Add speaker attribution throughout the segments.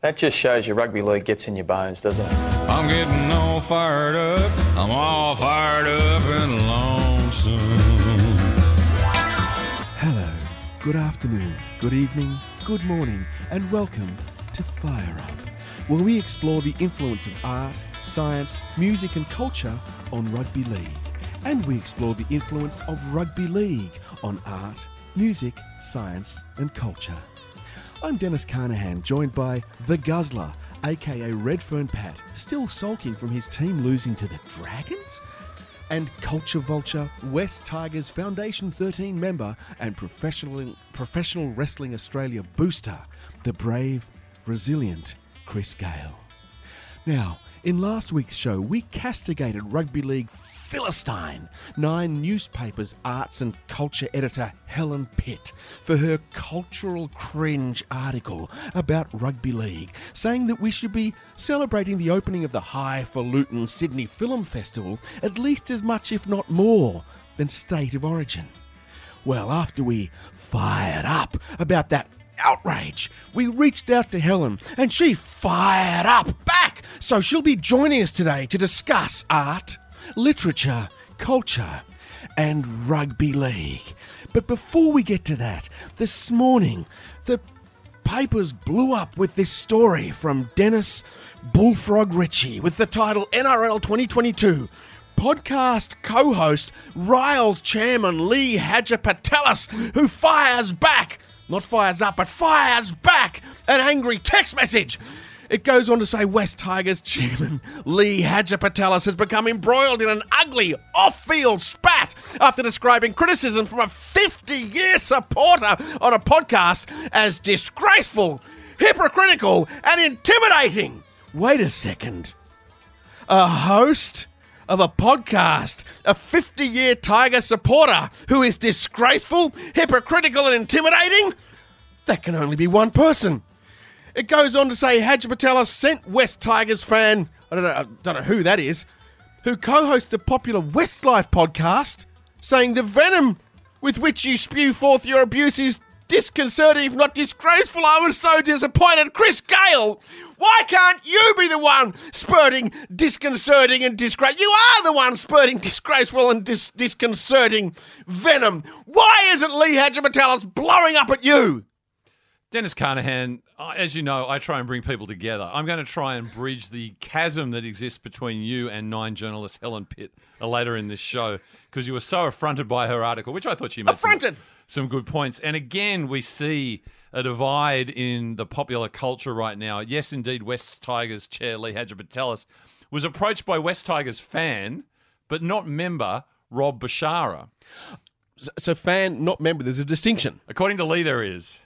Speaker 1: That just shows you rugby league gets in your bones, doesn't it?
Speaker 2: I'm getting all fired up. I'm all fired up and lonesome.
Speaker 3: Hello, good afternoon, good evening, good morning, and welcome to Fire Up, where we explore the influence of art, science, music, and culture on rugby league. And we explore the influence of rugby league on art, music, science, and culture. I'm Dennis Carnahan, joined by The Guzzler, aka Redfern Pat, still sulking from his team losing to the Dragons? And Culture Vulture, West Tigers Foundation 13 member and professional, professional Wrestling Australia booster, the brave, resilient Chris Gale. Now, in last week's show, we castigated Rugby League Philistine, Nine newspapers arts and culture editor Helen Pitt, for her cultural cringe article about rugby league, saying that we should be celebrating the opening of the highfalutin Sydney Film Festival at least as much, if not more, than State of Origin. Well, after we fired up about that outrage, we reached out to Helen and she fired up back. So she'll be joining us today to discuss art, literature, culture, and rugby league. But before we get to that, this morning, the papers blew up with this story from Dennis Bullfrog Ritchie with the title NRL 2022 podcast co host riles chairman Lee Hagipantelis, who fires back, not fires up, but fires back an angry text message. It goes on to say West Tigers chairman Lee Hagipantelis has become embroiled in an ugly off-field spat after describing criticism from a 50-year supporter on a podcast as disgraceful, hypocritical, and intimidating. Wait a second. A host of a podcast, a 50 year Tiger supporter who is disgraceful, hypocritical, and intimidating? That can only be one person. It goes on to say Hadj Patella sent West Tigers fan, I don't know, I don't know who that is, who co hosts the popular Westlife podcast, saying the venom with which you spew forth your abuse is disconcerting, if not disgraceful. I was so disappointed. Chris Gale, why can't you be the one spurting disconcerting and disgrace? You are the one spurting disgraceful and dis- disconcerting venom. Why isn't Lee Hadjimatalis blowing up at you?
Speaker 4: Dennis Carnahan, uh, as you know, I try and bring people together. I'm going to try and bridge the chasm that exists between you and Nine journalist Helen Pitt uh, later in this show because you were so affronted by her article, which I thought she made some,
Speaker 3: Affronted?
Speaker 4: some good points. And again, we see a divide in the popular culture right now. Yes, indeed, West Tigers chair Lee Hagipantelis was approached by West Tigers fan, but not member Rob Bashara.
Speaker 3: So, fan, not member, there's a distinction.
Speaker 4: According to Lee, there is.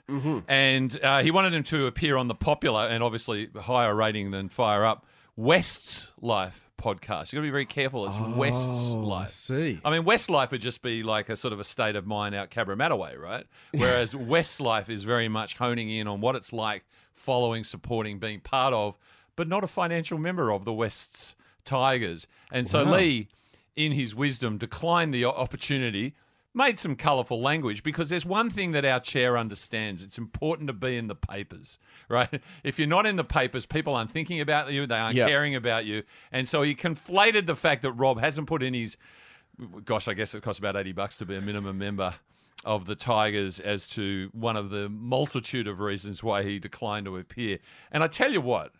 Speaker 4: And uh, he wanted him to appear on the popular and obviously higher rating than Fire Up West's Life podcast. You've got to be very careful. It's West's
Speaker 3: Oh, I
Speaker 4: Life.
Speaker 3: see.
Speaker 4: I mean, Westlife would just be like a sort of a state of mind out Cabramatta way, right? Whereas West's Life is very much honing in on what it's like following, supporting, being part of, but not a financial member of the West's Tigers. And so. Lee, in his wisdom, declined the o- opportunity. Made some colourful language because there's one thing that our chair understands. It's important to be in the papers, right? If you're not in the papers, people aren't thinking about you, they aren't
Speaker 3: Yep.
Speaker 4: caring about you. And so he conflated the fact that Rob hasn't put in his gosh, I guess it costs about 80 bucks to be a minimum member of the Tigers as to one of the multitude of reasons why he declined to appear. And I tell you what,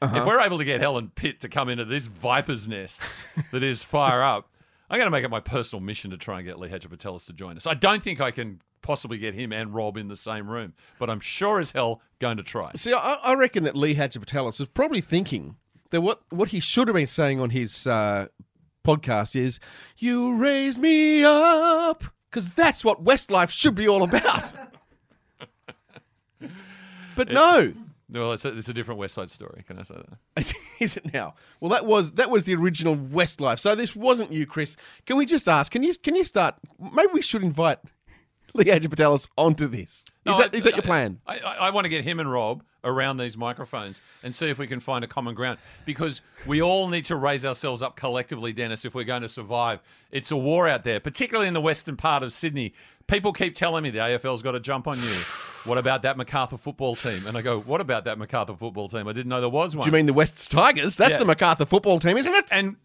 Speaker 4: uh-huh. if we're able to get Helen Pitt to come into this viper's nest that is fire up, I'm going to make it my personal mission to try and get Lee Hagipantelis to join us. I don't think I can possibly get him and Rob in the same room, but I'm sure as hell going to try.
Speaker 3: See, I, I reckon that Lee Hagipantelis is probably thinking that what, what he should have been saying on his uh, podcast is, You raise me up. Because that's what Westlife should be all about. but no.
Speaker 4: Well, it's a, it's a different West Side story. Can I say that?
Speaker 3: Is it now? Well, that was that was the original Westlife. So this wasn't you, Chris. Can we just ask? Can you can you start? Maybe we should invite Leandro Patelis onto this?
Speaker 4: No,
Speaker 3: is that,
Speaker 4: I-
Speaker 3: is that your plan?
Speaker 4: I, I, I want to get him and Rob around these microphones and see if we can find a common ground because we all need to raise ourselves up collectively, Dennis, if we're going to survive. It's a war out there, particularly in the western part of Sydney. People keep telling me the AFL's got to jump on you. What about that Macarthur football team? And I go, what about that Macarthur football team? I didn't know there was one.
Speaker 3: Do you mean the West Tigers? That's
Speaker 4: Yeah.
Speaker 3: the Macarthur football team, isn't it?
Speaker 4: and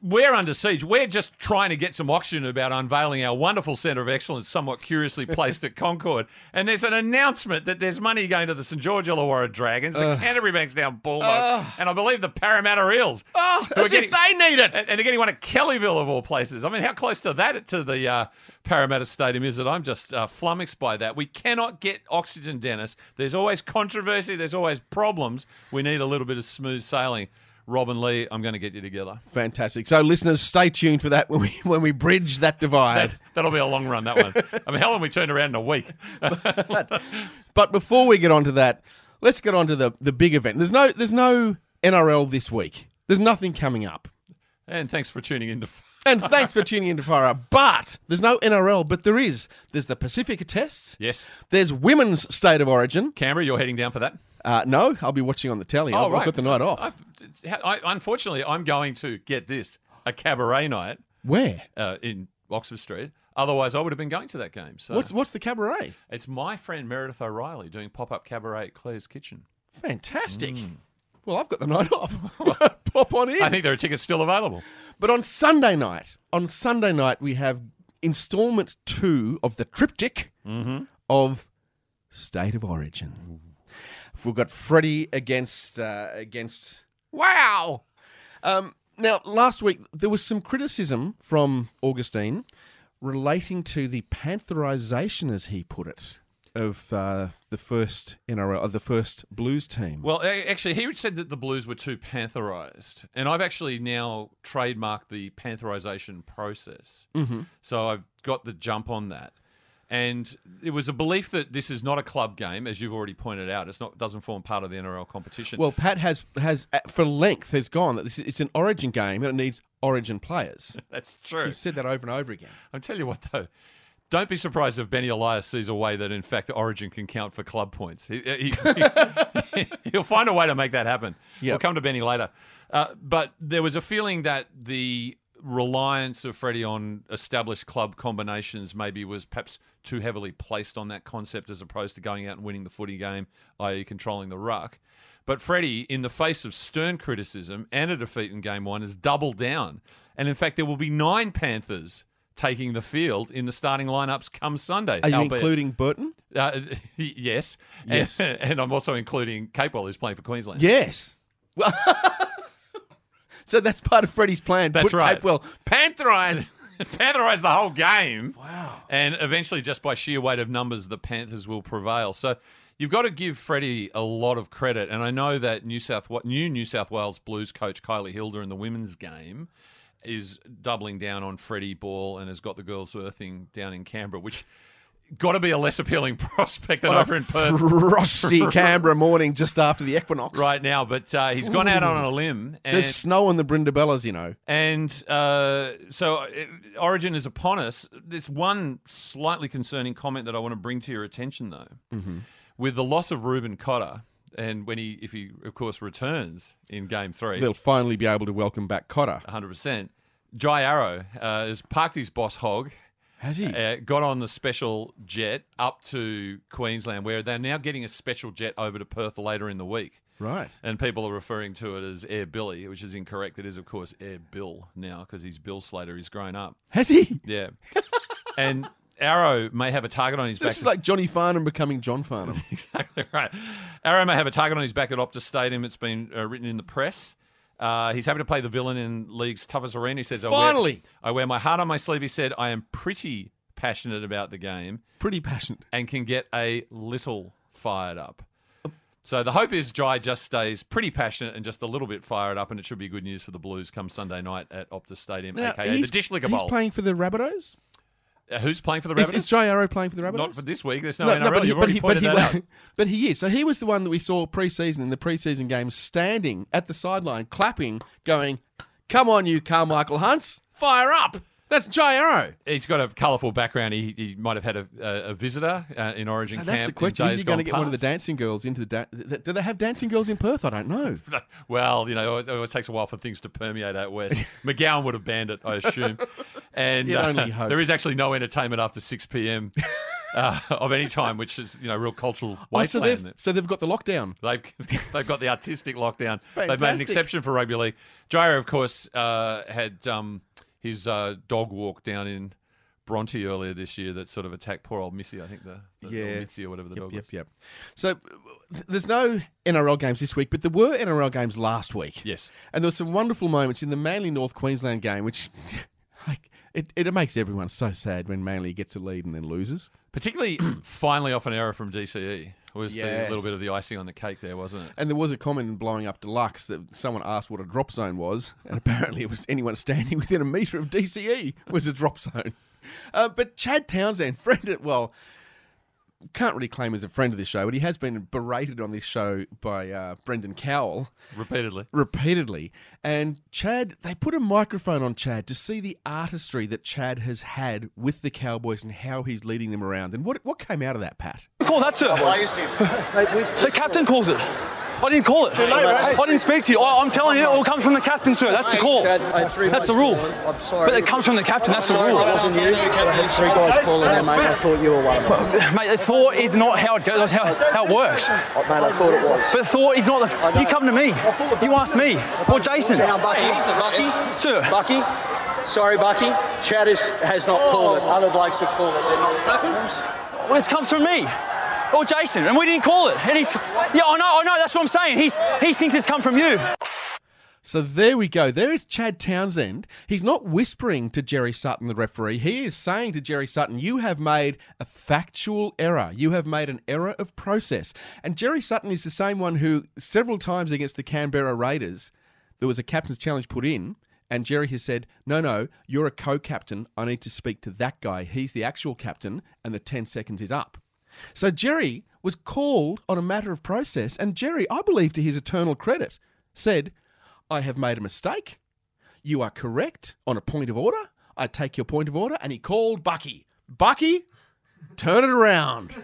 Speaker 4: we're under siege. We're just trying to get some oxygen about unveiling our wonderful centre of excellence, somewhat curiously placed at Concord. And there's an announcement that there's money going to the St George Illawarra Dragons, the Canterbury Banks Bankstown Bulldogs, and I believe the Parramatta Eels.
Speaker 3: Oh, as if they need it.
Speaker 4: and and they're getting one at Kellyville of all places. I mean, how close to that to the uh, Parramatta Stadium is it? I'm just uh, flummoxed by that. We cannot get oxygen, Dennis. There's always controversy. There's always problems. We need a little bit of smooth sailing. Robin Lee, I'm going to get you together.
Speaker 3: Fantastic. So, listeners, stay tuned for that when we when we bridge that divide.
Speaker 4: That, that'll be a long run, that one. I mean, how long we turned around in a week?
Speaker 3: But before we get on to that, let's get on to the, the big event. There's no there's no NRL this week. There's nothing coming up.
Speaker 4: And thanks for tuning in to.
Speaker 3: And thanks for tuning in to Fire Up. But there's no NRL, but there is. There's the Pacifica Tests.
Speaker 4: Yes.
Speaker 3: There's Women's State of Origin.
Speaker 4: Canberra, you're heading down for that?
Speaker 3: Uh, no, I'll be watching on the telly.
Speaker 4: Oh,
Speaker 3: I've,
Speaker 4: right.
Speaker 3: I've got the night off.
Speaker 4: I've- I, unfortunately, I'm going to get this a cabaret night
Speaker 3: Where?
Speaker 4: uh, in Oxford Street. Otherwise, I would have been going to that game. So
Speaker 3: What's what's the cabaret?
Speaker 4: it's my friend Meredith O'Reilly doing pop up cabaret at Claire's Kitchen.
Speaker 3: Fantastic. Well, I've got the night off. Pop on in.
Speaker 4: I think there are tickets still available.
Speaker 3: But on Sunday night, on Sunday night, we have installment two of the triptych of State of Origin. We've got Freddie against uh, against Wow. Um, now, last week there was some criticism from Augustine relating to the pantherization, as he put it, of uh, the first NRL, of the first Blues team.
Speaker 4: Well, actually, he said that the Blues were too pantherized, and I've actually now trademarked the pantherization process. Mm-hmm. So I've got the jump on that. And it was a belief that this is not a club game, as you've already pointed out. It's not doesn't form part of the NRL competition.
Speaker 3: Well, Pat has has uh, for length has gone that this it's an Origin game and it needs Origin players.
Speaker 4: that's true.
Speaker 3: He said that over and over again.
Speaker 4: I'll tell you what, though. Don't be surprised if Benny Elias sees a way that, in fact, Origin can count for club points. He, he, will find a way to make that happen.
Speaker 3: Yep.
Speaker 4: We'll come to Benny later. Uh, but there was a feeling that the reliance of Freddie on established club combinations maybe was perhaps too heavily placed on that concept as opposed to going out and winning the footy game, i.e., controlling the ruck. But Freddie, in the face of stern criticism and a defeat in game one, has doubled down. And in fact, there will be nine Panthers taking the field in the starting lineups come Sunday.
Speaker 3: Are you
Speaker 4: albeit-
Speaker 3: including Burton?
Speaker 4: Uh, yes.
Speaker 3: Yes.
Speaker 4: And, and I'm also including Capewell, who's playing for Queensland.
Speaker 3: Yes. So that's part of Freddie's plan.
Speaker 4: That's
Speaker 3: Put
Speaker 4: right.
Speaker 3: Capewell pantherized.
Speaker 4: Pantherized the whole game. Wow. And eventually, just by sheer weight of numbers, the Panthers will prevail. So you've got to give Freddie a lot of credit. And I know that New South new New South Wales Blues coach Kylie Hilder in the women's game is doubling down on Freddie Ball and has got the girls earthing down in Canberra, which got to be a less appealing prospect than over in Perth
Speaker 3: Frosty Canberra morning just after the equinox.
Speaker 4: right now. But uh, he's gone out on a limb. And
Speaker 3: There's snow on the Brindabellas, you know.
Speaker 4: And uh, so uh, Origin is upon us. There's one slightly concerning comment that I want to bring to your attention, though.
Speaker 3: Mm-hmm.
Speaker 4: With the loss of Reuben Cotter, and when he, if he, of course, returns in Game Three,
Speaker 3: They'll finally be able to welcome back Cotter.
Speaker 4: 100%. Jai Arrow uh, has parked his boss hog,
Speaker 3: Has he?
Speaker 4: uh, got on the special jet up to Queensland, where they're now getting a special jet over to Perth later in the week.
Speaker 3: right.
Speaker 4: And people are referring to it as Air Billy, which is incorrect. It is, of course, Air Bill now because he's Bill Slater. He's grown up.
Speaker 3: Has he?
Speaker 4: Yeah. and Arrow may have a target on his
Speaker 3: This
Speaker 4: back.
Speaker 3: is like Johnny Farnham becoming John Farnham.
Speaker 4: exactly right. Arrow may have a target on his back at Optus Stadium. It's been uh, written in the press. Uh, he's happy to play the villain in league's toughest arena. He says, I wear-
Speaker 3: Finally.
Speaker 4: I wear my heart on my sleeve. He said, I am pretty passionate about the game
Speaker 3: Pretty passionate.
Speaker 4: and can get a little fired up. So the hope is Jai just stays pretty passionate and just a little bit fired up, and it should be good news for the Blues come Sunday night at Optus Stadium, aka the Dish Liquor
Speaker 3: he's
Speaker 4: Bowl.
Speaker 3: playing for the Rabbitohs?
Speaker 4: Uh, who's playing for the
Speaker 3: Is,
Speaker 4: Rabbitohs?
Speaker 3: is Jai Arrow playing for the Rabbitohs?
Speaker 4: Not for this week. There's no, NRL.
Speaker 3: but he,
Speaker 4: You've
Speaker 3: but he, but he,
Speaker 4: that out.
Speaker 3: but he is. So he was the one that we saw pre-season in the preseason game, standing at the sideline, clapping, going, "Come on, you Karmichael Hunts, fire up!" That's Jai Arrow.
Speaker 4: He's got a colourful background. He, he might have had a, a, a visitor uh, in Origin
Speaker 3: So
Speaker 4: camp.
Speaker 3: that's the question. Is he going to
Speaker 4: gone
Speaker 3: get one of the dancing girls into the dance? Do they have dancing girls in Perth? I don't know.
Speaker 4: Well, you know, it always takes a while for things to permeate out west. McGowan would have banned it, I assume. And
Speaker 3: You'd
Speaker 4: uh,
Speaker 3: only hope.
Speaker 4: there is actually no entertainment after 6 p.m. Uh, of any time, which is, you know, real cultural
Speaker 3: Oh, so they've so they've got the lockdown.
Speaker 4: They've they've got the artistic lockdown. They've made an exception for rugby league. Jai Arrow, of course, uh, had um, his uh, dog walk down in Bronte earlier this year that sort of attacked poor old Missy. I think the, the
Speaker 3: Yeah.
Speaker 4: Mitzi or whatever the
Speaker 3: Yep,
Speaker 4: dog
Speaker 3: yep,
Speaker 4: was.
Speaker 3: yep. So th- there's no NRL games this week, but there were NRL games last week.
Speaker 4: Yes.
Speaker 3: And there were some wonderful moments in the Manly North Queensland game, which like it, it makes everyone so sad when Manly gets a lead and then loses.
Speaker 4: Particularly, finally off an error from DCE was the
Speaker 3: Yes.
Speaker 4: little bit of the icing on the cake there, wasn't it?
Speaker 3: And there was a comment in blowing up deluxe that someone asked what a drop zone was, and apparently it was anyone standing within a metre of DCE was a drop zone. Uh, but Chad Townsend, friend, well, can't really claim as a friend of this show, but he has been berated on this show by uh, Brendan Cowell
Speaker 4: Repeatedly.
Speaker 3: repeatedly. And Chad, they put a microphone on Chad to see the artistry that Chad has had with the Cowboys and how he's leading them around. And what what came out of that, Pat?
Speaker 5: We call that, sir. The captain calls it. I didn't call it. Late, I didn't speak to you. I, I'm telling you, it all comes from the captain, sir. That's the call. That's the rule.
Speaker 6: I'm sorry.
Speaker 5: But it comes from the captain. That's the rule.
Speaker 6: It wasn't you. Three guys calling there, mate. I thought you were one of them.
Speaker 5: Mate, the thought is not how it goes, how, how it works.
Speaker 6: Oh, mate, I thought it was.
Speaker 5: But thought is not the. You come to me. You ask me. Or Jason.
Speaker 6: Down, Bucky. Bucky.
Speaker 5: Sir.
Speaker 6: Bucky. Sorry, Bucky. chadis has not called it. Other blokes have called it. They're not.
Speaker 5: Well, it comes from me. Or Jason. And we didn't call it. And he's. Yeah, I know, I know. That's what I'm saying. He's, he thinks it's come from you.
Speaker 3: So there we go. There is Chad Townsend. He's not whispering to Jerry Sutton, the referee. He is saying to Jerry Sutton, You have made a factual error. You have made an error of process. And Jerry Sutton is the same one who, several times against the Canberra Raiders, there was a captain's challenge put in. And Jerry has said, No, no, you're a co captain. I need to speak to that guy. He's the actual captain, and the 10 seconds is up. So Jerry was called on a matter of process, and Jerry, I believe to his eternal credit, said, I have made a mistake. You are correct on a point of order. I take your point of order. And he called Bucky. Bucky, turn it around.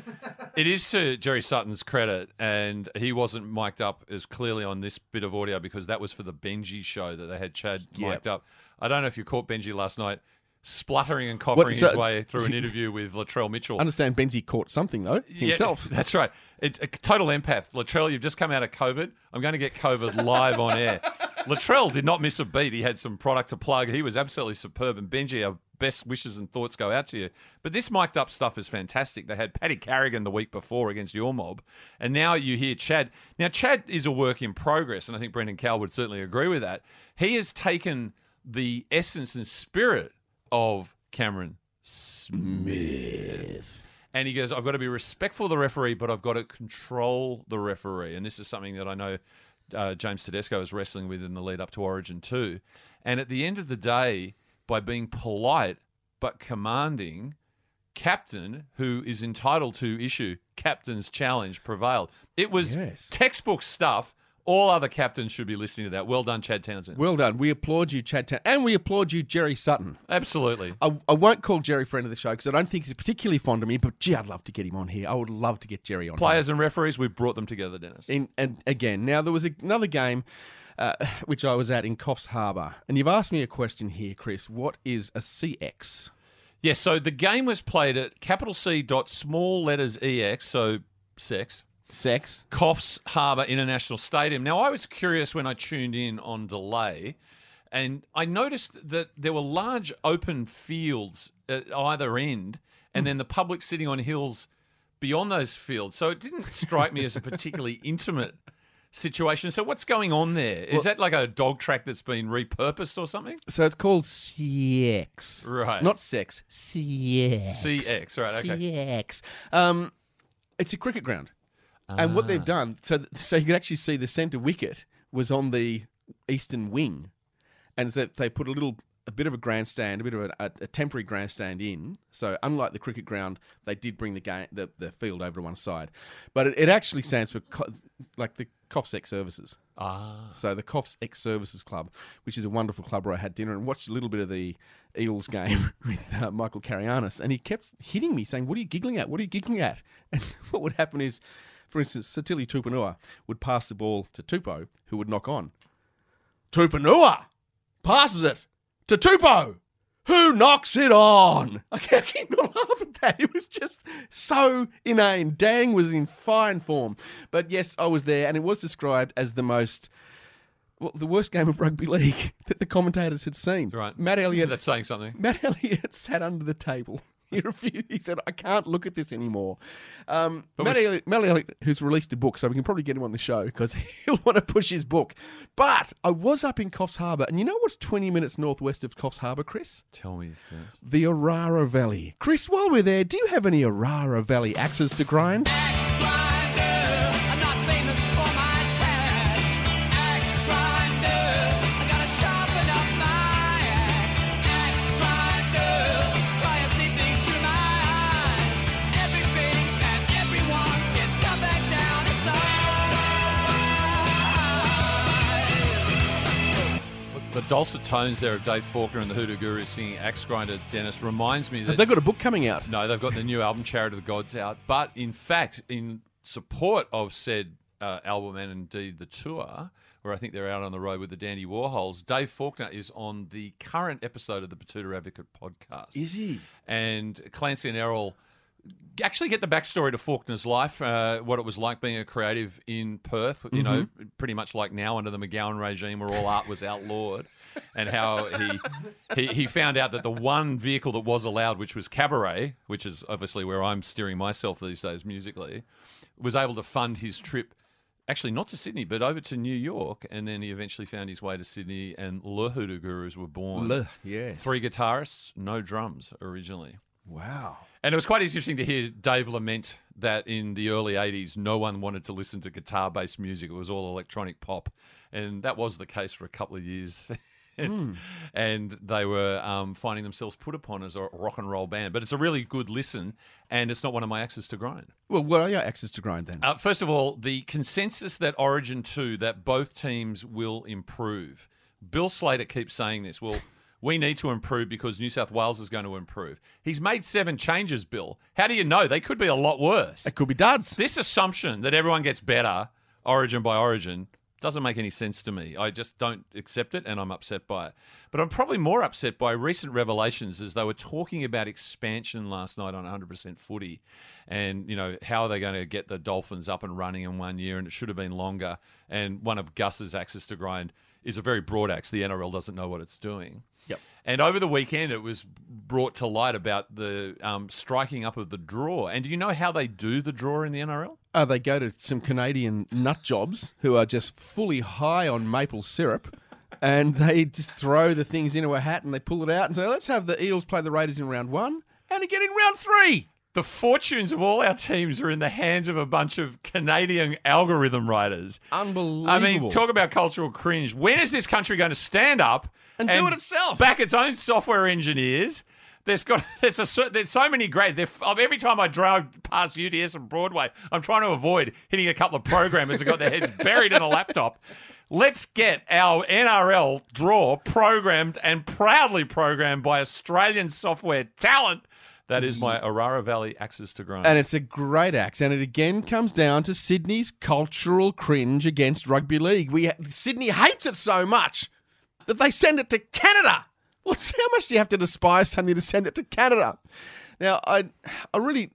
Speaker 4: It is to Jerry Sutton's credit, and he wasn't mic'd up as clearly on this bit of audio because that was for the Benji show that they had Chad
Speaker 3: Yep.
Speaker 4: mic'd up. I don't know if you caught Benji last night spluttering and coughing his way through an interview with Latrell Mitchell.
Speaker 3: I Understand Benji caught something, though,
Speaker 4: Yeah,
Speaker 3: himself.
Speaker 4: that's right. It, a total empath. Latrell, you've just come out of COVID. I'm going to get COVID live on air. Latrell did not miss a beat. He had some product to plug. He was absolutely superb. And Benji, our best wishes and thoughts go out to you. But this mic'd up stuff is fantastic. They had Paddy Carrigan the week before against your mob. And now you hear Chad. Now, Chad is a work in progress. And I think Brendan Cowell would certainly agree with that. He has taken the essence and spirit of Cameron Smith. And he goes, I've got to be respectful of the referee, but I've got to control the referee. And this is something that I know uh, James Tedesco is wrestling with in the lead up to Origin 2. And at the end of the day, by being polite but commanding, captain, who is entitled to issue captain's challenge, prevailed. It was
Speaker 3: Yes.
Speaker 4: textbook stuff. All other captains should be listening to that. Well done, Chad Townsend.
Speaker 3: Well done. We applaud you, Chad Townsend. And we applaud you, Jerry Sutton.
Speaker 4: Absolutely.
Speaker 3: I, I won't call Jerry friend of the show because I don't think he's particularly fond of me, but gee, I'd love to get him on here. I would love to get Jerry on. here.
Speaker 4: Players and referees, we've brought them together, Dennis.
Speaker 3: in, and again, now there was another game uh, which I was at in Coffs Harbour, and you've asked me a question here, Chris. What is a CX?
Speaker 4: Yes, so the game was played at capital C dot small letters EX, so sex,
Speaker 3: Sex.
Speaker 4: Coffs Harbour International Stadium. Now, I was curious when I tuned in on delay, and I noticed that there were large open fields at either end, and then the public sitting on hills beyond those fields. So it didn't strike me as a particularly intimate situation. So what's going on there? Is that like a dog track that's been repurposed or something?
Speaker 3: So it's called CX.
Speaker 4: Right.
Speaker 3: Not sex. CX.
Speaker 4: CX, right, okay.
Speaker 3: CX. Um, it's a cricket ground. And what
Speaker 4: Ah.
Speaker 3: they've done, so so you can actually see the centre wicket was on the eastern wing, and so they put a little, a bit of a grandstand, a bit of a, a, temporary grandstand in. So unlike the cricket ground, they did bring the game, the, the field over to one side, but it, it actually stands for co- like the Coffs Ex Services.
Speaker 4: Ah.
Speaker 3: So the Coffs Ex Services Club, which is a wonderful club where I had dinner and watched a little bit of the Eels game with uh, Michael Carrianis, and he kept hitting me saying, "What are you giggling at? What are you giggling at?" And what would happen is, for instance, Sitili Tupouniua would pass the ball to Tupou, who would knock on. Tupanua passes it to Tupou, who knocks it on. I can't, I can't not laugh at that. It was just so inane. Dang was in fine form. But yes, I was there, and it was described as the most. Well, the worst game of rugby league that the commentators had seen.
Speaker 4: Right.
Speaker 3: Matt Elliott.
Speaker 4: That's saying something.
Speaker 3: Matt Elliott sat under the table. He refused. He said, "I can't look at this anymore." Um, Matt, Elliott, Matt Elliott, who's released a book, so we can probably get him on the show because he'll want to push his book. But I was up in Coffs Harbour, and you know what's twenty minutes northwest of Coffs Harbour, Chris?
Speaker 4: Tell me. James.
Speaker 3: The Orara Valley. Chris, while we're there, do you have any Orara Valley axes to grind?
Speaker 4: Dulcet tones there of Dave Faulkner and the Hoodoo Guru singing Axe Grinder Dennis reminds me
Speaker 3: Have they got a book coming out?
Speaker 4: No, they've got the new album Chariot of the Gods out. But in fact, in support of said uh, album and indeed the tour, where I think they're out on the road with the Dandy Warhols, Dave Faulkner is on the current episode of the Batuta Advocate podcast.
Speaker 3: Is he?
Speaker 4: And Clancy and Errol actually get the backstory to Faulkner's life, uh, what it was like being a creative in Perth. You know, pretty much like now under the McGowan regime, where all art was outlawed, and how he, he he found out that the one vehicle that was allowed, which was cabaret, which is obviously where I'm steering myself these days musically, was able to fund his trip. Actually, not to Sydney, but over to New York, and then he eventually found his way to Sydney, and Le Hoodoo Gurus were born.
Speaker 3: Le, yes.
Speaker 4: Three guitarists, no drums originally.
Speaker 3: Wow.
Speaker 4: And it was quite interesting to hear Dave lament that in the early 80s, no one wanted to listen to guitar based music. It was all electronic pop. And that was the case for a couple of years. and, and they were um, finding themselves put upon as a rock and roll band. But it's a really good listen, and it's not one of my axes to grind.
Speaker 3: Well, what are your axes to grind then?
Speaker 4: Uh, first of all, the consensus that Origin 2, that both teams will improve. Bill Slater keeps saying this. Well, we need to improve because New South Wales is going to improve. He's made seven changes, Bill. How do you know? They could be a lot worse.
Speaker 3: it could be duds.
Speaker 4: This assumption that everyone gets better, origin by origin, doesn't make any sense to me. I just don't accept it and I'm upset by it. But I'm probably more upset by recent revelations as they were talking about expansion last night on 100% footy and, you know, how are they going to get the Dolphins up and running in one year and it should have been longer. And one of Gus's axes to grind is a very broad axe. The NRL doesn't know what it's doing. And over the weekend, it was brought to light about the um, striking up of the draw. And do you know how they do the draw in the NRL?
Speaker 3: Uh, they go to some Canadian nut jobs who are just fully high on maple syrup. And they just throw the things into a hat and they pull it out and say, let's have the Eels play the Raiders in round one and again in round three.
Speaker 4: The fortunes of all our teams are in the hands of a bunch of Canadian algorithm writers.
Speaker 3: Unbelievable.
Speaker 4: I mean, talk about cultural cringe. When is this country going to stand up
Speaker 3: And do it itself?
Speaker 4: Back its own software engineers. There's got there's a there's so many grades. Every time I drive past UTS and Broadway, I'm trying to avoid hitting a couple of programmers who got their heads buried in a laptop. Let's get our NRL draw programmed and proudly programmed by Australian software talent. That is my Orara Valley access to grind.
Speaker 3: And it's a great axe, and it again comes down to Sydney's cultural cringe against rugby league. We Sydney hates it so much that they send it to Canada. What's how much do you have to despise something to send it to Canada? Now, I, I really,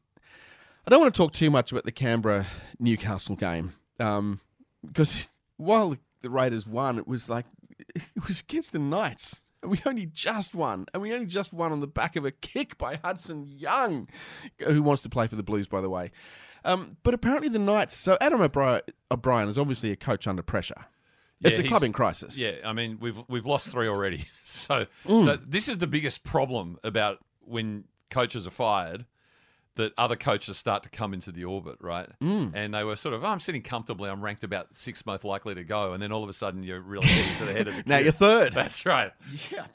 Speaker 3: I don't want to talk too much about the Canberra Newcastle game, um, because while the Raiders won, it was like it was against the Knights. And we only just won, and we only just won on the back of a kick by Hudson Young, who wants to play for the Blues, by the way. Um, but apparently the Knights. So Adam O'Brien, O'Brien is obviously a coach under pressure. It's a club in crisis.
Speaker 4: Yeah, I mean we've we've lost three already. So,
Speaker 3: Mm.
Speaker 4: so this is the biggest problem about when coaches are fired, that other coaches start to come into the orbit, right?
Speaker 3: Mm.
Speaker 4: And they were sort of, oh, I'm sitting comfortably. I'm ranked about sixth most likely to go, and then all of a sudden you're really getting to the head of the
Speaker 3: Now you're third.
Speaker 4: That's right.
Speaker 3: Yeah.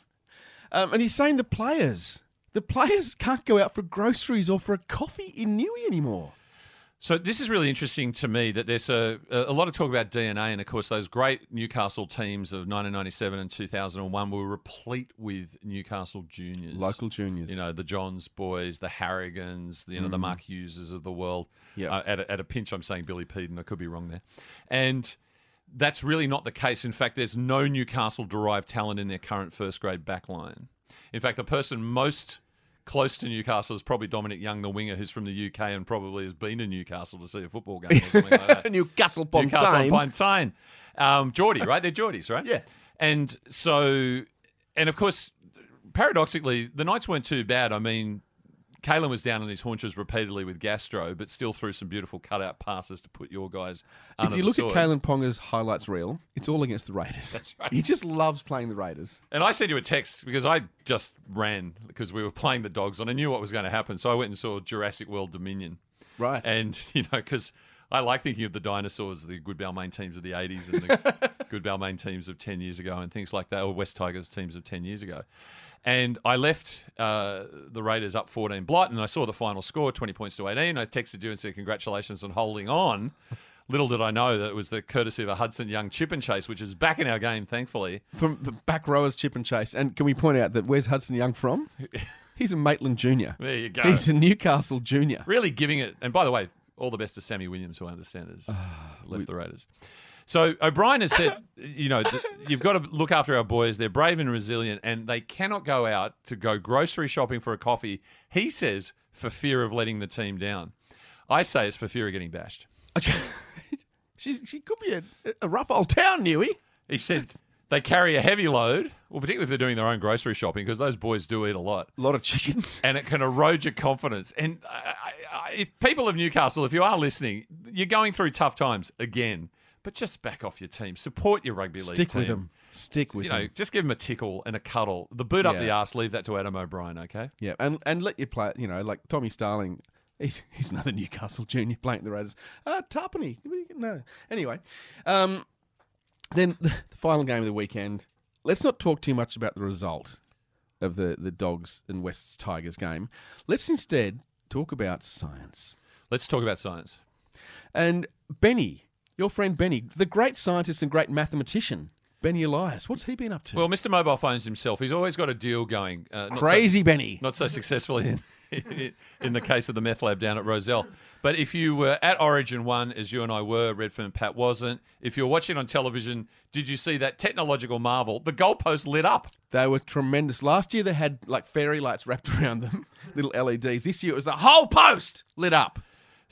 Speaker 3: Um, and he's saying the players, the players can't go out for groceries or for a coffee in Newey anymore.
Speaker 4: So this is really interesting to me that there's a a lot of talk about DNA, and of course those great Newcastle teams of 1997 and 2001 were replete with Newcastle juniors,
Speaker 3: Local juniors.
Speaker 4: You know the Johns boys, the Harrigans, the, you know the Mark Hugheses of the world.
Speaker 3: Yep.
Speaker 4: Uh, at, a, at a pinch, I'm saying Billy Peden. I could be wrong there, and that's really not the case. In fact, there's no Newcastle derived talent in their current first grade backline. In fact, the person most close to Newcastle is probably Dominic Young, the winger, who's from the UK and probably has been to Newcastle to see a football game or something like that.
Speaker 3: Newcastle upon
Speaker 4: Newcastle
Speaker 3: Tyne.
Speaker 4: upon Tyne. Um, Geordie, right? They're Geordies, right?
Speaker 3: Yeah.
Speaker 4: And so, and of course, paradoxically, the Knights weren't too bad. I mean, Kalyn was down on his haunches repeatedly with gastro, but still threw some beautiful cutout passes to put your guys
Speaker 3: If you look at Kalyn Ponga's highlights reel, it's all against the Raiders.
Speaker 4: That's right.
Speaker 3: He just loves playing the Raiders.
Speaker 4: And I sent you a text because I just ran because we were playing the dogs and I knew what was going to happen. So I went and saw Jurassic World Dominion.
Speaker 3: Right.
Speaker 4: And, you know, because I like thinking of the dinosaurs, the good Balmain teams of the 80s and the good Balmain teams of 10 years ago and things like that, or West Tigers teams of 10 years ago. And I left uh, the Raiders up 14 blight and I saw the final score, 20 points to 18. I texted you and said, Congratulations on holding on. Little did I know that it was the courtesy of a Hudson Young chip and chase, which is back in our game, thankfully.
Speaker 3: From the back rowers, Chip and Chase. And can we point out that where's Hudson Young from? He's a Maitland Junior.
Speaker 4: There you go.
Speaker 3: He's a Newcastle Junior.
Speaker 4: really giving it. And by the way, all the best to Sammy Williams, who I understand has left the Raiders. So O'Brien has said, you know, you've got to look after our boys. They're brave and resilient, and they cannot go out to go grocery shopping for a coffee. He says for fear of letting the team down. I say it's for fear of getting bashed.
Speaker 3: she, she could be a, a rough old town, Newey.
Speaker 4: He said they carry a heavy load, well, particularly if they're doing their own grocery shopping, because those boys do eat a lot.
Speaker 3: A lot of chickens.
Speaker 4: and it can erode your confidence. And I, I, I, if people of Newcastle, if you are listening, you're going through tough times again, but just back off your team. Support your rugby league
Speaker 3: Stick
Speaker 4: team.
Speaker 3: with them. Stick with
Speaker 4: You know,
Speaker 3: them.
Speaker 4: just give them a tickle and a cuddle. The boot up
Speaker 3: Yeah.
Speaker 4: the arse, leave that to Adam O'Brien, okay?
Speaker 3: Yeah, and and let you play. You know, like Tommy Starling. He's, he's another Newcastle junior playing the Raiders. Uh, Tarpany. No. Anyway, um, then the, the final game of the weekend. Let's not talk too much about the result of the, the Dogs and Wests Tigers game. Let's instead talk about science.
Speaker 4: Let's talk about science.
Speaker 3: And Benny, your friend Benny, the great scientist and great mathematician, Benny Elias. What's he been up to?
Speaker 4: Well, Mr. Mobile Phones himself, he's always got a deal going. Uh, not so-
Speaker 3: Crazy Benny.
Speaker 4: not so successfully in, in, the case of the meth lab down at Rozelle. But if you were at Origin 1, as you and I were, Redfern Pat wasn't, if you're watching on television, did you see that technological marvel? The goalpost lit up.
Speaker 3: They were tremendous. Last year they had like fairy lights wrapped around them, little LEDs. This year it was the whole post lit up.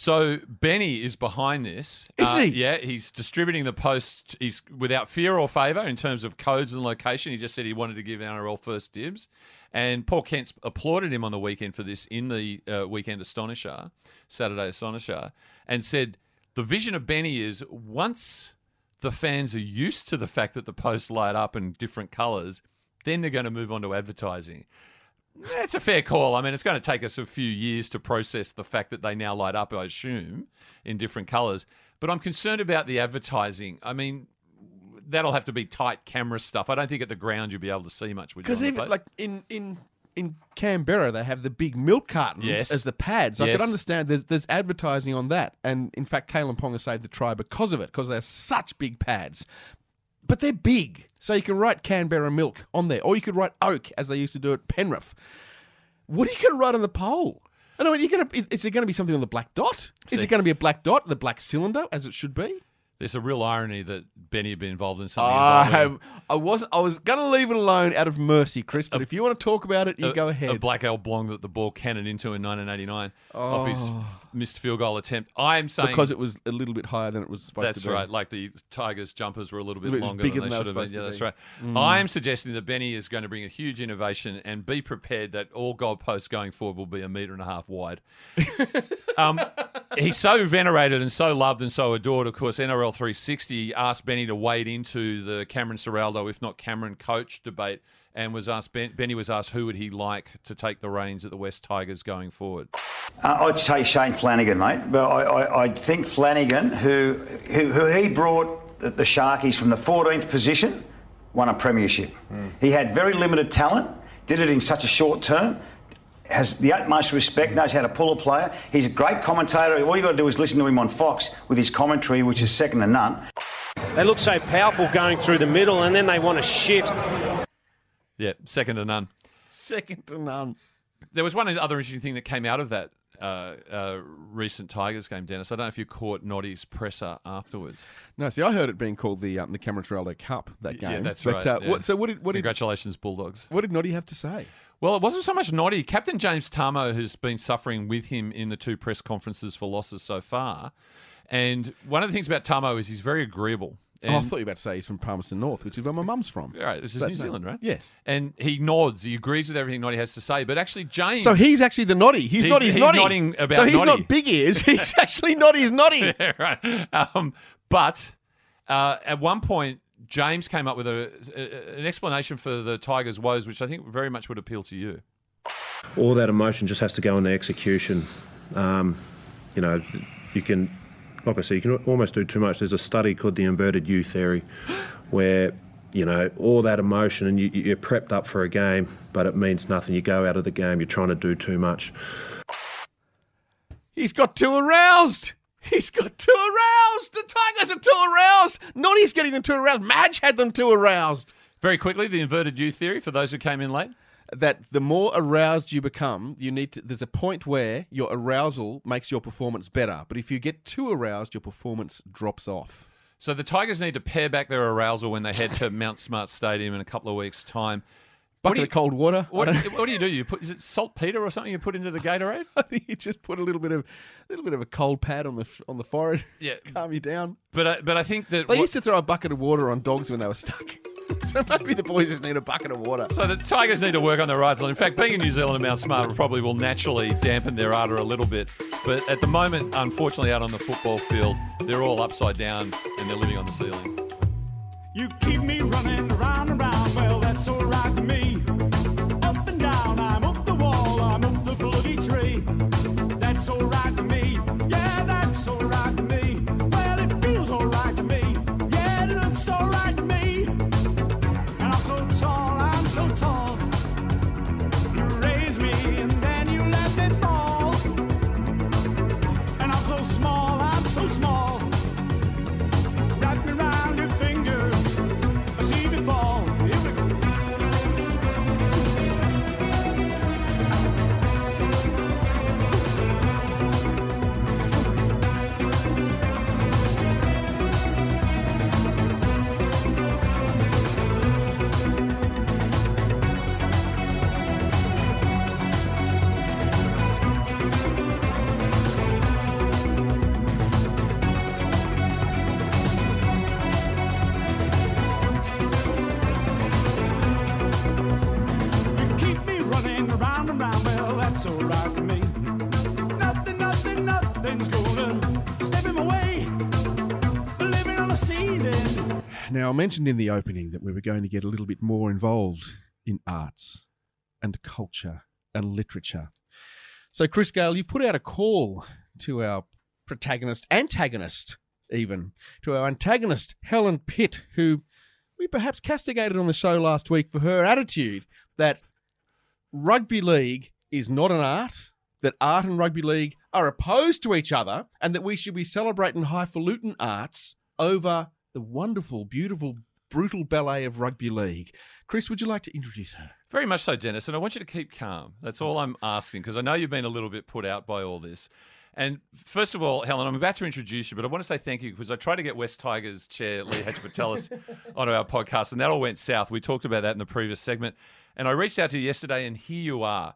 Speaker 4: So Benny is behind this. Uh,
Speaker 3: Is he?
Speaker 4: Yeah, he's distributing the post. He's without fear or favour in terms of codes and location. He just said he wanted to give NRL first dibs, and Paul Kent applauded him on the weekend for this in the uh, weekend Astonisher, Saturday Astonisher, and said the vision of Benny is once the fans are used to the fact that the posts light up in different colours, then they're going to move on to advertising. Eh, it's a fair call. I mean, it's going to take us a few years to process the fact that they now light up, I assume, in different colours. But I'm concerned about the advertising. I mean, that'll have to be tight camera stuff. I don't think at the ground you'll be able to see much.
Speaker 3: Because even like in in in Canberra, they have the big milk cartons
Speaker 4: Yes.
Speaker 3: as the pads. I
Speaker 4: Yes.
Speaker 3: could understand there's there's advertising on that, and in fact, Kalyn Ponga saved the try because of it, because they're such big pads. But they're big, so you can write Canberra milk on there, or you could write oak as they used to do at Penrith. What are you going to write on the pole? I know you're going to. Is it going to be something on the black dot? Is
Speaker 4: See.
Speaker 3: it going to be a black dot, the black cylinder, as it should be?
Speaker 4: There's a real irony that Benny had been involved in something.
Speaker 3: I,
Speaker 4: involving
Speaker 3: I was I was going to leave it alone out of mercy, Chris. But if you want to talk about it, you
Speaker 4: a,
Speaker 3: go ahead.
Speaker 4: A black oblong that the ball cannoned into in 1989 off his
Speaker 3: Oh.
Speaker 4: missed field goal attempt. I'm saying
Speaker 3: because it was a little bit higher than it was supposed
Speaker 4: That's
Speaker 3: to be.
Speaker 4: That's right. Like the Tigers' jumpers were a little bit
Speaker 3: It was
Speaker 4: longer
Speaker 3: bigger
Speaker 4: than they
Speaker 3: than
Speaker 4: should have
Speaker 3: were
Speaker 4: been. Yeah,
Speaker 3: supposed
Speaker 4: that's
Speaker 3: to
Speaker 4: right.
Speaker 3: be. Mm.
Speaker 4: I'm suggesting that Benny is going to bring a huge innovation and be prepared that all goalposts going forward will be a metre and a half wide. um, he's so venerated and so loved and so adored. Of course, NRL 360 asked Benny to wade into the Cameron Ciraldo, if not Cameron coach debate. And was asked ben, Benny was asked who would he like to take the reins at the West Tigers going forward.
Speaker 7: Uh, I'd say Shane Flanagan, mate. But I, I, I think Flanagan, who, who, who he brought the, the Sharkies from the 14th position, won a premiership. He had very limited talent, did it in such a short term. Has the utmost respect, knows how to pull a player. He's a great commentator. All you've got to do is listen to him on Fox with his commentary, which is second to none.
Speaker 8: They look so powerful going through the middle, and then they want to shit.
Speaker 4: Yeah, second to none.
Speaker 3: Second to none.
Speaker 4: There was one other interesting thing that came out of that uh, uh, recent Tigers game, Dennis. I don't know if you caught Noddy's presser afterwards.
Speaker 3: No, see, I heard it being called the um, the Cameron Terrello Cup that game.
Speaker 4: Yeah, that's
Speaker 3: but,
Speaker 4: right.
Speaker 3: Uh,
Speaker 4: yeah.
Speaker 3: what, so what did what did
Speaker 4: Congratulations, Bulldogs.
Speaker 3: what did Noddy have to say?
Speaker 4: Well, it wasn't so much Naughty. Captain James Tamou has been suffering with him in the two press conferences for losses so far. And one of the things about Tamou is he's very agreeable.
Speaker 3: oh, I thought you were about to say he's from Palmerston North, which is where my mum's from.
Speaker 4: All right, this is New. Zealand, right?
Speaker 3: Yes.
Speaker 4: And he nods. He agrees with everything Noddy has to say. But actually, James.
Speaker 3: So he's actually the Noddy. He's,
Speaker 4: He's-
Speaker 3: Noddy's
Speaker 4: he's
Speaker 3: Noddy.
Speaker 4: nodding about
Speaker 3: so he's
Speaker 4: Noddy.
Speaker 3: not big ears. He's actually Noddy's Noddy.
Speaker 4: Yeah, right. Um, but uh, at one point, James came up with a, a, an explanation for the Tigers' woes, which I think very much would appeal to you.
Speaker 8: All that emotion just has to go into execution. Um, you know, you can, like I said, you can almost do too much. There's a study called the inverted U theory, where you know all that emotion and you, you're prepped up for a game, but it means nothing. You go out of the game, you're trying to do too much.
Speaker 3: He's got too aroused. He's got too aroused. The Tigers are too aroused. Noddy's getting them too aroused. Madge had them too aroused.
Speaker 4: Very quickly, the inverted U theory for those who came in late.
Speaker 3: That the more aroused you become, you need to. There's a point where your arousal makes your performance better. But if you get too aroused, your performance drops off.
Speaker 4: So the Tigers need to pare back their arousal when they head to Mount Smart Stadium in a couple of weeks' time.
Speaker 3: Bucket
Speaker 4: do
Speaker 3: of cold water.
Speaker 4: What,
Speaker 3: don't-
Speaker 4: what do you do? You put is it saltpeter or something you put into the Gatorade?
Speaker 3: I think you just put a little bit of, a little bit of a cold pad on the on the forehead.
Speaker 4: Yeah.
Speaker 3: calm you down.
Speaker 4: But I, but I think that
Speaker 3: They
Speaker 4: what-
Speaker 3: used to throw a bucket of water on dogs when they were stuck. so maybe the boys just need a bucket of water.
Speaker 4: So the Tigers need to work on their rides. In fact, being in New Zealand and Mount Smart probably will naturally dampen their ardour a little bit. But at the moment, unfortunately, out on the football field, they're all upside down and they're living on the ceiling.
Speaker 9: You keep me running around round,
Speaker 3: Now, I mentioned in the opening that we were going to get a little bit more involved in arts and culture and literature. So, Chris Gale, you've put out a call to our protagonist, antagonist, even, to our antagonist, Helen Pitt, who we perhaps castigated on the show last week for her attitude that rugby league is not an art, that art and rugby league are opposed to each other, and that we should be celebrating highfalutin arts over the wonderful, beautiful, brutal ballet of rugby league. Chris, would you like to introduce her?
Speaker 4: Very much so, Dennis. And I want you to keep calm. That's all I'm asking because I know you've been a little bit put out by all this. And first of all, Helen, I'm about to introduce you, but I want to say thank you because I tried to get West Tigers chair Lee Hatchpatelis onto our podcast, and that all went south. We talked about that in the previous segment. And I reached out to you yesterday, and here you are.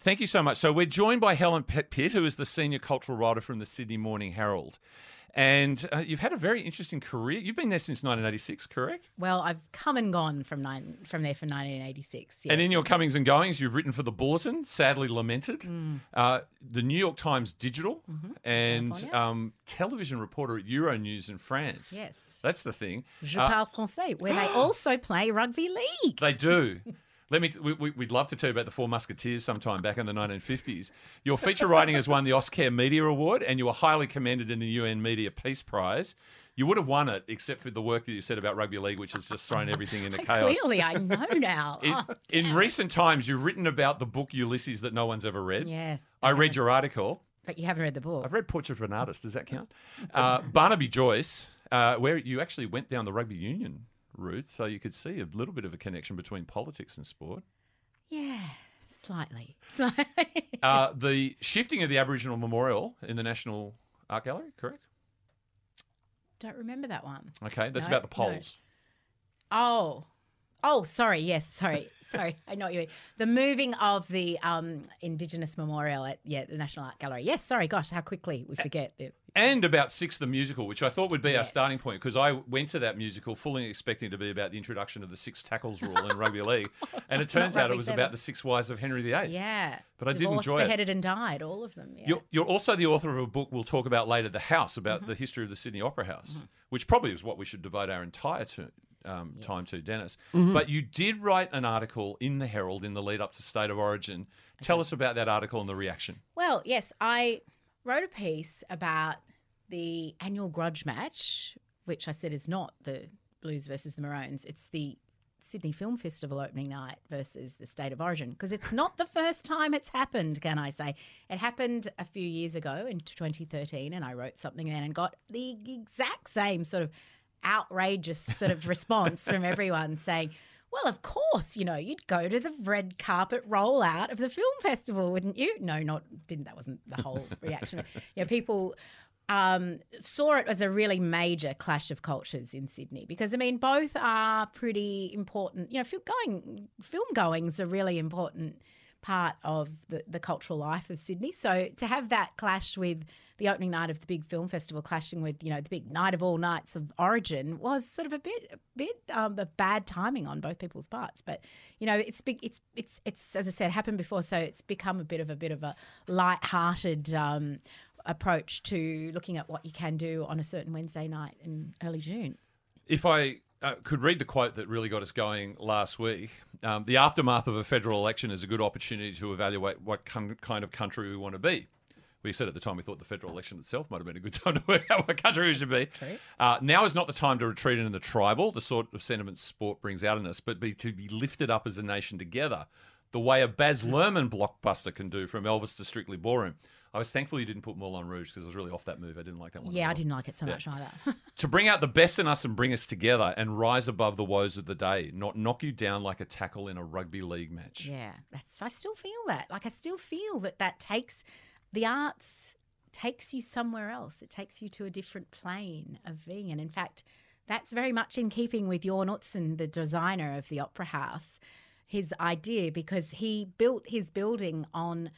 Speaker 4: Thank you so much. So we're joined by Helen Pitt, Pitt, who is the senior cultural writer from the Sydney Morning Herald. And uh, you've had a very interesting career. You've been there since 1986, correct?
Speaker 10: Well, I've come and gone from nine from there for 1986. Yes.
Speaker 4: And in your comings and goings, you've written for the Bulletin, sadly lamented,
Speaker 10: Mm.
Speaker 4: uh, the New York Times Digital, and um, television reporter at Euronews in France.
Speaker 10: Yes.
Speaker 4: That's the thing.
Speaker 10: Je
Speaker 4: Uh,
Speaker 10: parle français, where they also play rugby league.
Speaker 4: they do. Let me. We, we, we'd love to tell you about the Four Musketeers sometime back in the 1950s. Your feature writing has won the Oscar Media Award, and you were highly commended in the UN Media Peace Prize. You would have won it, except for the work that you said about rugby league, which has just thrown everything into chaos.
Speaker 10: Clearly, I know now.
Speaker 4: In,
Speaker 10: Oh,
Speaker 4: in recent times, you've written about the book Ulysses that no one's ever read.
Speaker 10: yeah,
Speaker 4: I read your article.
Speaker 10: but you haven't read the book.
Speaker 4: I've read Portrait of an Artist. Does that count? Uh, Barnaby Joyce, uh, where you actually went down the rugby union route, so you could see a little bit of a connection between politics and sport.
Speaker 10: Yeah, slightly. Slightly.
Speaker 4: Uh, the shifting of the Aboriginal Memorial in the National Art Gallery, correct?
Speaker 10: Don't remember that one.
Speaker 4: Okay, that's
Speaker 10: No,
Speaker 4: about the
Speaker 10: no. Oh. Oh, sorry. Yes, sorry. Sorry. I know what you mean. The moving of the um, Indigenous Memorial at yeah, the National Art Gallery. Yes, sorry. Gosh, how quickly we forget. it.
Speaker 4: And about Six the Musical, which I thought would be our starting point because I went to that musical fully expecting to be about the introduction of the six tackles rule in rugby league. And it turns out it was
Speaker 10: seven.
Speaker 4: about the six wives of Henry VIII.
Speaker 10: Yeah.
Speaker 4: But I did
Speaker 10: Divorced,
Speaker 4: enjoy it.
Speaker 10: beheaded and died, all of them. Yeah.
Speaker 4: You're, you're also the author of a book we'll talk about later, The House, about
Speaker 10: Mm-hmm.
Speaker 4: the history of the Sydney Opera House, which probably is what we should devote our entire to, um, time to, Dennis.
Speaker 10: Mm-hmm.
Speaker 4: But you did write an article in the Herald in the lead up to State of Origin. Tell us about that article and the reaction.
Speaker 10: Well, yes, I wrote a piece about the annual grudge match, which I said is not the Blues versus the Maroons. It's the Sydney Film Festival opening night versus the State of Origin because it's not the first time it's happened, can I say? It happened a few years ago in 2013, and I wrote something then and got the exact same sort of outrageous sort of response from everyone saying, well, of course, you know, you'd go to the red carpet rollout of the film festival, wouldn't you? No, not didn't. That wasn't the whole reaction. You know, people um, saw it as a really major clash of cultures in Sydney because I mean, both are pretty important. You know, film going, film going's are really important part of the, the cultural life of Sydney. So to have that clash with the opening night of the big film festival clashing with you know the big night of all nights of Origin was sort of a bit a bit um, of bad timing on both people's parts. But you know it's big it's it's it's as I said happened before, so it's become a bit of a bit of a light-hearted. Um, approach to looking at what you can do on a certain Wednesday night in early June.
Speaker 4: If I uh, could read the quote that really got us going last week, um, the aftermath of a federal election is a good opportunity to evaluate what con- kind of country we want to be. We said at the time we thought the federal election itself might have been a good time to work out what country we should be. Uh, now is not the time to retreat into the tribal, the sort of sentiments sport brings out in us, but be to be lifted up as a nation together, the way a Baz Luhrmann blockbuster can do from Elvis to Strictly Ballroom. I was thankful you didn't put Moulin Rouge because I was really off that move. I didn't like that one.
Speaker 10: Yeah, I didn't like it so
Speaker 4: Yeah.
Speaker 10: much either.
Speaker 4: to bring out the best in us and bring us together and rise above the woes of the day, not knock you down like a tackle in a rugby league match.
Speaker 10: yeah, that's I still feel that. Like I still feel that that takes the arts takes you somewhere else. It takes you to a different plane of being. And in fact, that's very much in keeping with Jorn Utzon, the designer of the Opera House, his idea because he built his building on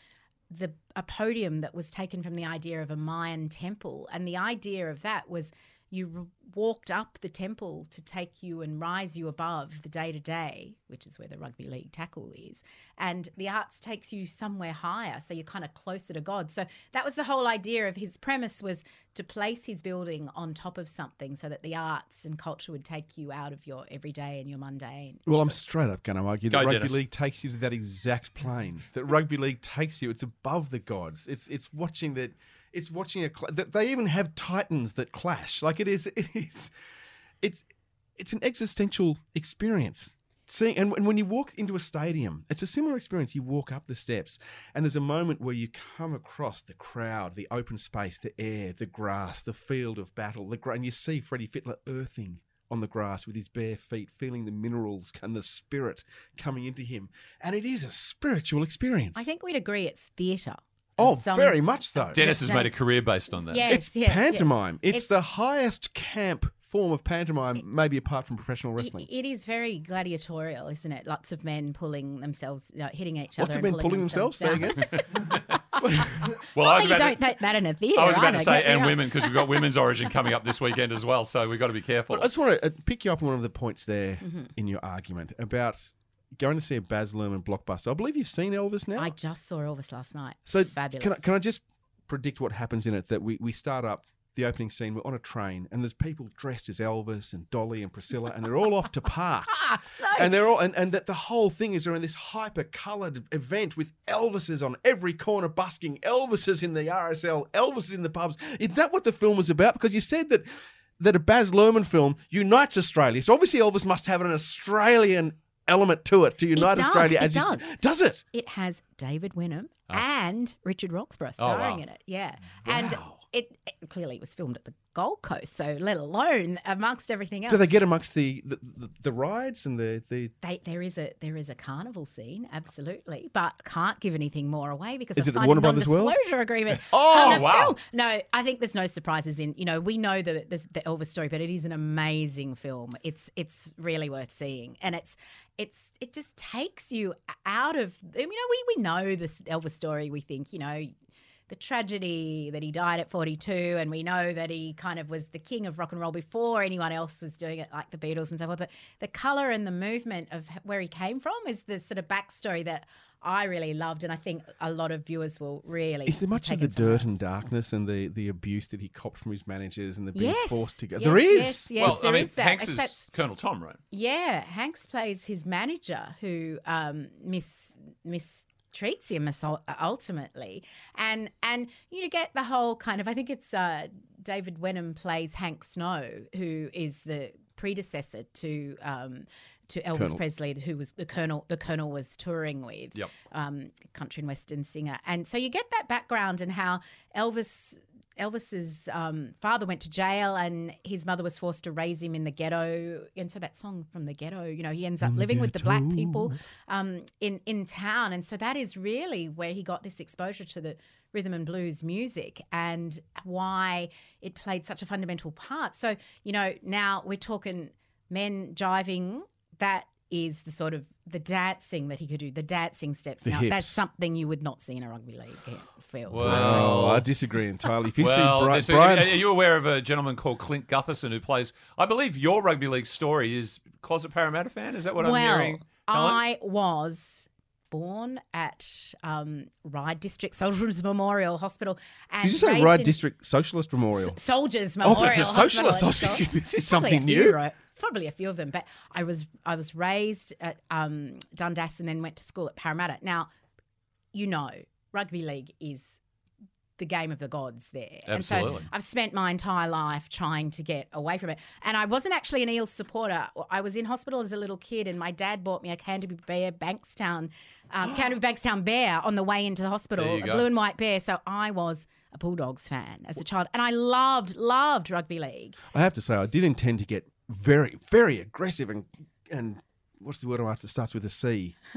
Speaker 10: the a podium that was taken from the idea of a Mayan temple, and the idea of that was you walked up the temple to take you and rise you above the day to day, which is where the rugby league tackle is, and the arts takes you somewhere higher, so you're kind of closer to God. So that was the whole idea of his premise was to place his building on top of something, so that the arts and culture would take you out of your everyday and your mundane.
Speaker 3: Well, I'm straight up going to argue that
Speaker 4: Go,
Speaker 3: rugby
Speaker 4: Dennis.
Speaker 3: league takes you to that exact plane. That rugby league takes you. It's above the gods. It's it's watching that. It's watching a. cl- They even have titans that clash. Like it is. It is. It's it's an existential experience. Seeing and, and when you walk into a stadium, it's a similar experience. You walk up the steps, and there's a moment where you come across the crowd, the open space, the air, the grass, the field of battle, the and you see Freddie Fittler earthing on the grass with his bare feet, feeling the minerals and the spirit coming into him. And it is a spiritual experience.
Speaker 10: I think we'd agree it's theatre.
Speaker 3: Oh,
Speaker 10: some-
Speaker 3: very much so.
Speaker 4: Dennis has made a career based on that.
Speaker 10: Yes,
Speaker 3: it's
Speaker 10: yes, yes.
Speaker 3: pantomime. It's,
Speaker 10: It's-
Speaker 3: the highest camp form of pantomime, maybe apart from professional wrestling.
Speaker 10: It is very gladiatorial, isn't it? Lots of men pulling themselves, you know, hitting each
Speaker 3: Lots
Speaker 10: other.
Speaker 3: of
Speaker 10: and
Speaker 3: men pulling themselves. Say
Speaker 10: down.
Speaker 3: again.
Speaker 4: Well,
Speaker 10: Not
Speaker 4: I was
Speaker 10: you
Speaker 4: about
Speaker 10: don't
Speaker 4: to,
Speaker 10: take that in a theatre.
Speaker 4: I was about to say,
Speaker 10: get
Speaker 4: and women, because we've got Women's Origin coming up this weekend as well, so we've got to be careful.
Speaker 3: I just want to uh, pick you up on one of the points there
Speaker 10: Mm-hmm.
Speaker 3: in your argument about going to see a Baz Luhrmann blockbuster. I believe you've seen Elvis now.
Speaker 10: I just saw Elvis last night.
Speaker 3: So
Speaker 10: fabulous.
Speaker 3: Can I, can I just predict what happens in it? That we, we start up the opening scene. We're on a train, and there's people dressed as Elvis and Dolly and Priscilla, and they're all off to parks.
Speaker 10: Ah, parks, no.
Speaker 3: And they're all and, and that the whole thing is around this hyper coloured event with Elvises on every corner busking, Elvises in the RSL, Elvises in the pubs. Is that what the film was about? Because you said that that a Baz Luhrmann film unites Australia. So obviously Elvis must have an Australian element to it to unite
Speaker 10: does,
Speaker 3: Australia.
Speaker 10: it
Speaker 3: you-
Speaker 10: does.
Speaker 3: does it?
Speaker 10: It has David Wenham ah. and Richard Roxburgh
Speaker 4: Oh, wow.
Speaker 10: starring in it. Yeah, and it, it clearly it was filmed at the Gold Coast, so let alone amongst everything else.
Speaker 3: Do they get amongst the the, the, the rides and the the?
Speaker 10: They, there is a there is a carnival scene, absolutely, but can't give anything more away because
Speaker 3: Is
Speaker 10: I
Speaker 3: it
Speaker 10: signed a non-disclosure agreement.
Speaker 3: Oh, wow.
Speaker 10: film. No, I think there's no surprises in. You know, we know the, the the Elvis story, but it is an amazing film. It's it's really worth seeing, and it's it's it just takes you out of. You know, we we know this Elvis story. We think you know the tragedy that he died at 42 and we know that he kind of was the king of rock and roll before anyone else was doing it like the beatles and so forth but the color and the movement of where he came from is the sort of backstory that i really loved and i think a lot of viewers will really
Speaker 3: Is there much of the dirt
Speaker 10: us.
Speaker 3: and darkness and the, the abuse that he copped from his managers and the being
Speaker 10: Yes,
Speaker 3: forced to go?
Speaker 10: yes,
Speaker 3: there is.
Speaker 10: yes, yes,
Speaker 4: well, I mean,
Speaker 10: is that.
Speaker 4: Hanks
Speaker 10: Except-
Speaker 4: is Colonel Tom, right?
Speaker 10: Yeah, Hanks plays his manager who um, mis mistreats him assault- ultimately, and and you get the whole kind of. I think it's uh, David Wenham plays Hank Snow, who is the predecessor to. Um, to Elvis
Speaker 3: Colonel.
Speaker 10: Presley, who was the colonel. The colonel was touring with
Speaker 4: Yep.
Speaker 10: um, country and western singer, and so you get that background and how Elvis Elvis's um, father went to jail and his mother was forced to raise him in the ghetto. And so that song from the ghetto, you know, he ends up living with the black people um, in in town, and so that is really where he got this exposure to the rhythm and blues music and why it played such a fundamental part. So you know, now we're talking men jiving. That is the sort of the dancing that he could do, the dancing steps.
Speaker 3: The
Speaker 10: now
Speaker 3: hips.
Speaker 10: that's something you would not see in a rugby league field.
Speaker 3: Oh, I disagree entirely. If you
Speaker 4: well,
Speaker 3: see Bri-
Speaker 4: there's
Speaker 3: Brian,
Speaker 4: are you aware of a gentleman called Clint Gutherson who plays? I believe your rugby league story is closet Parramatta fan. Is that what I'm hearing? Helen?
Speaker 10: I was born at um, Ryde District Soldiers Memorial Hospital. And
Speaker 3: did you say
Speaker 10: raised
Speaker 3: Ryde District Socialist Memorial?
Speaker 10: S- Soldiers
Speaker 3: Oh,
Speaker 10: Memorial
Speaker 3: it's a
Speaker 10: Hospital.
Speaker 3: socialist. I was
Speaker 10: in
Speaker 3: thinking,
Speaker 10: Sol-
Speaker 3: this is something
Speaker 10: a few,
Speaker 3: new.
Speaker 10: right? Probably a few of them, but I was I was raised at um, Dundas and then went to school at Parramatta. Now, you know, rugby league is the game of the gods there. And
Speaker 4: Absolutely.
Speaker 10: so I've spent my entire life trying to get away from it. And I wasn't actually an Eels supporter. I was in hospital as a little kid, and my dad bought me a Canterbury Bear Bankstown, um, Canterbury Bankstown Bear on the way into the hospital, a
Speaker 4: go.
Speaker 10: blue and white bear. So I was a Bulldogs fan as a child, and I loved, loved rugby league.
Speaker 3: I have to say, I did intend to get very, very aggressive and and what's the word I'm after that starts with a C?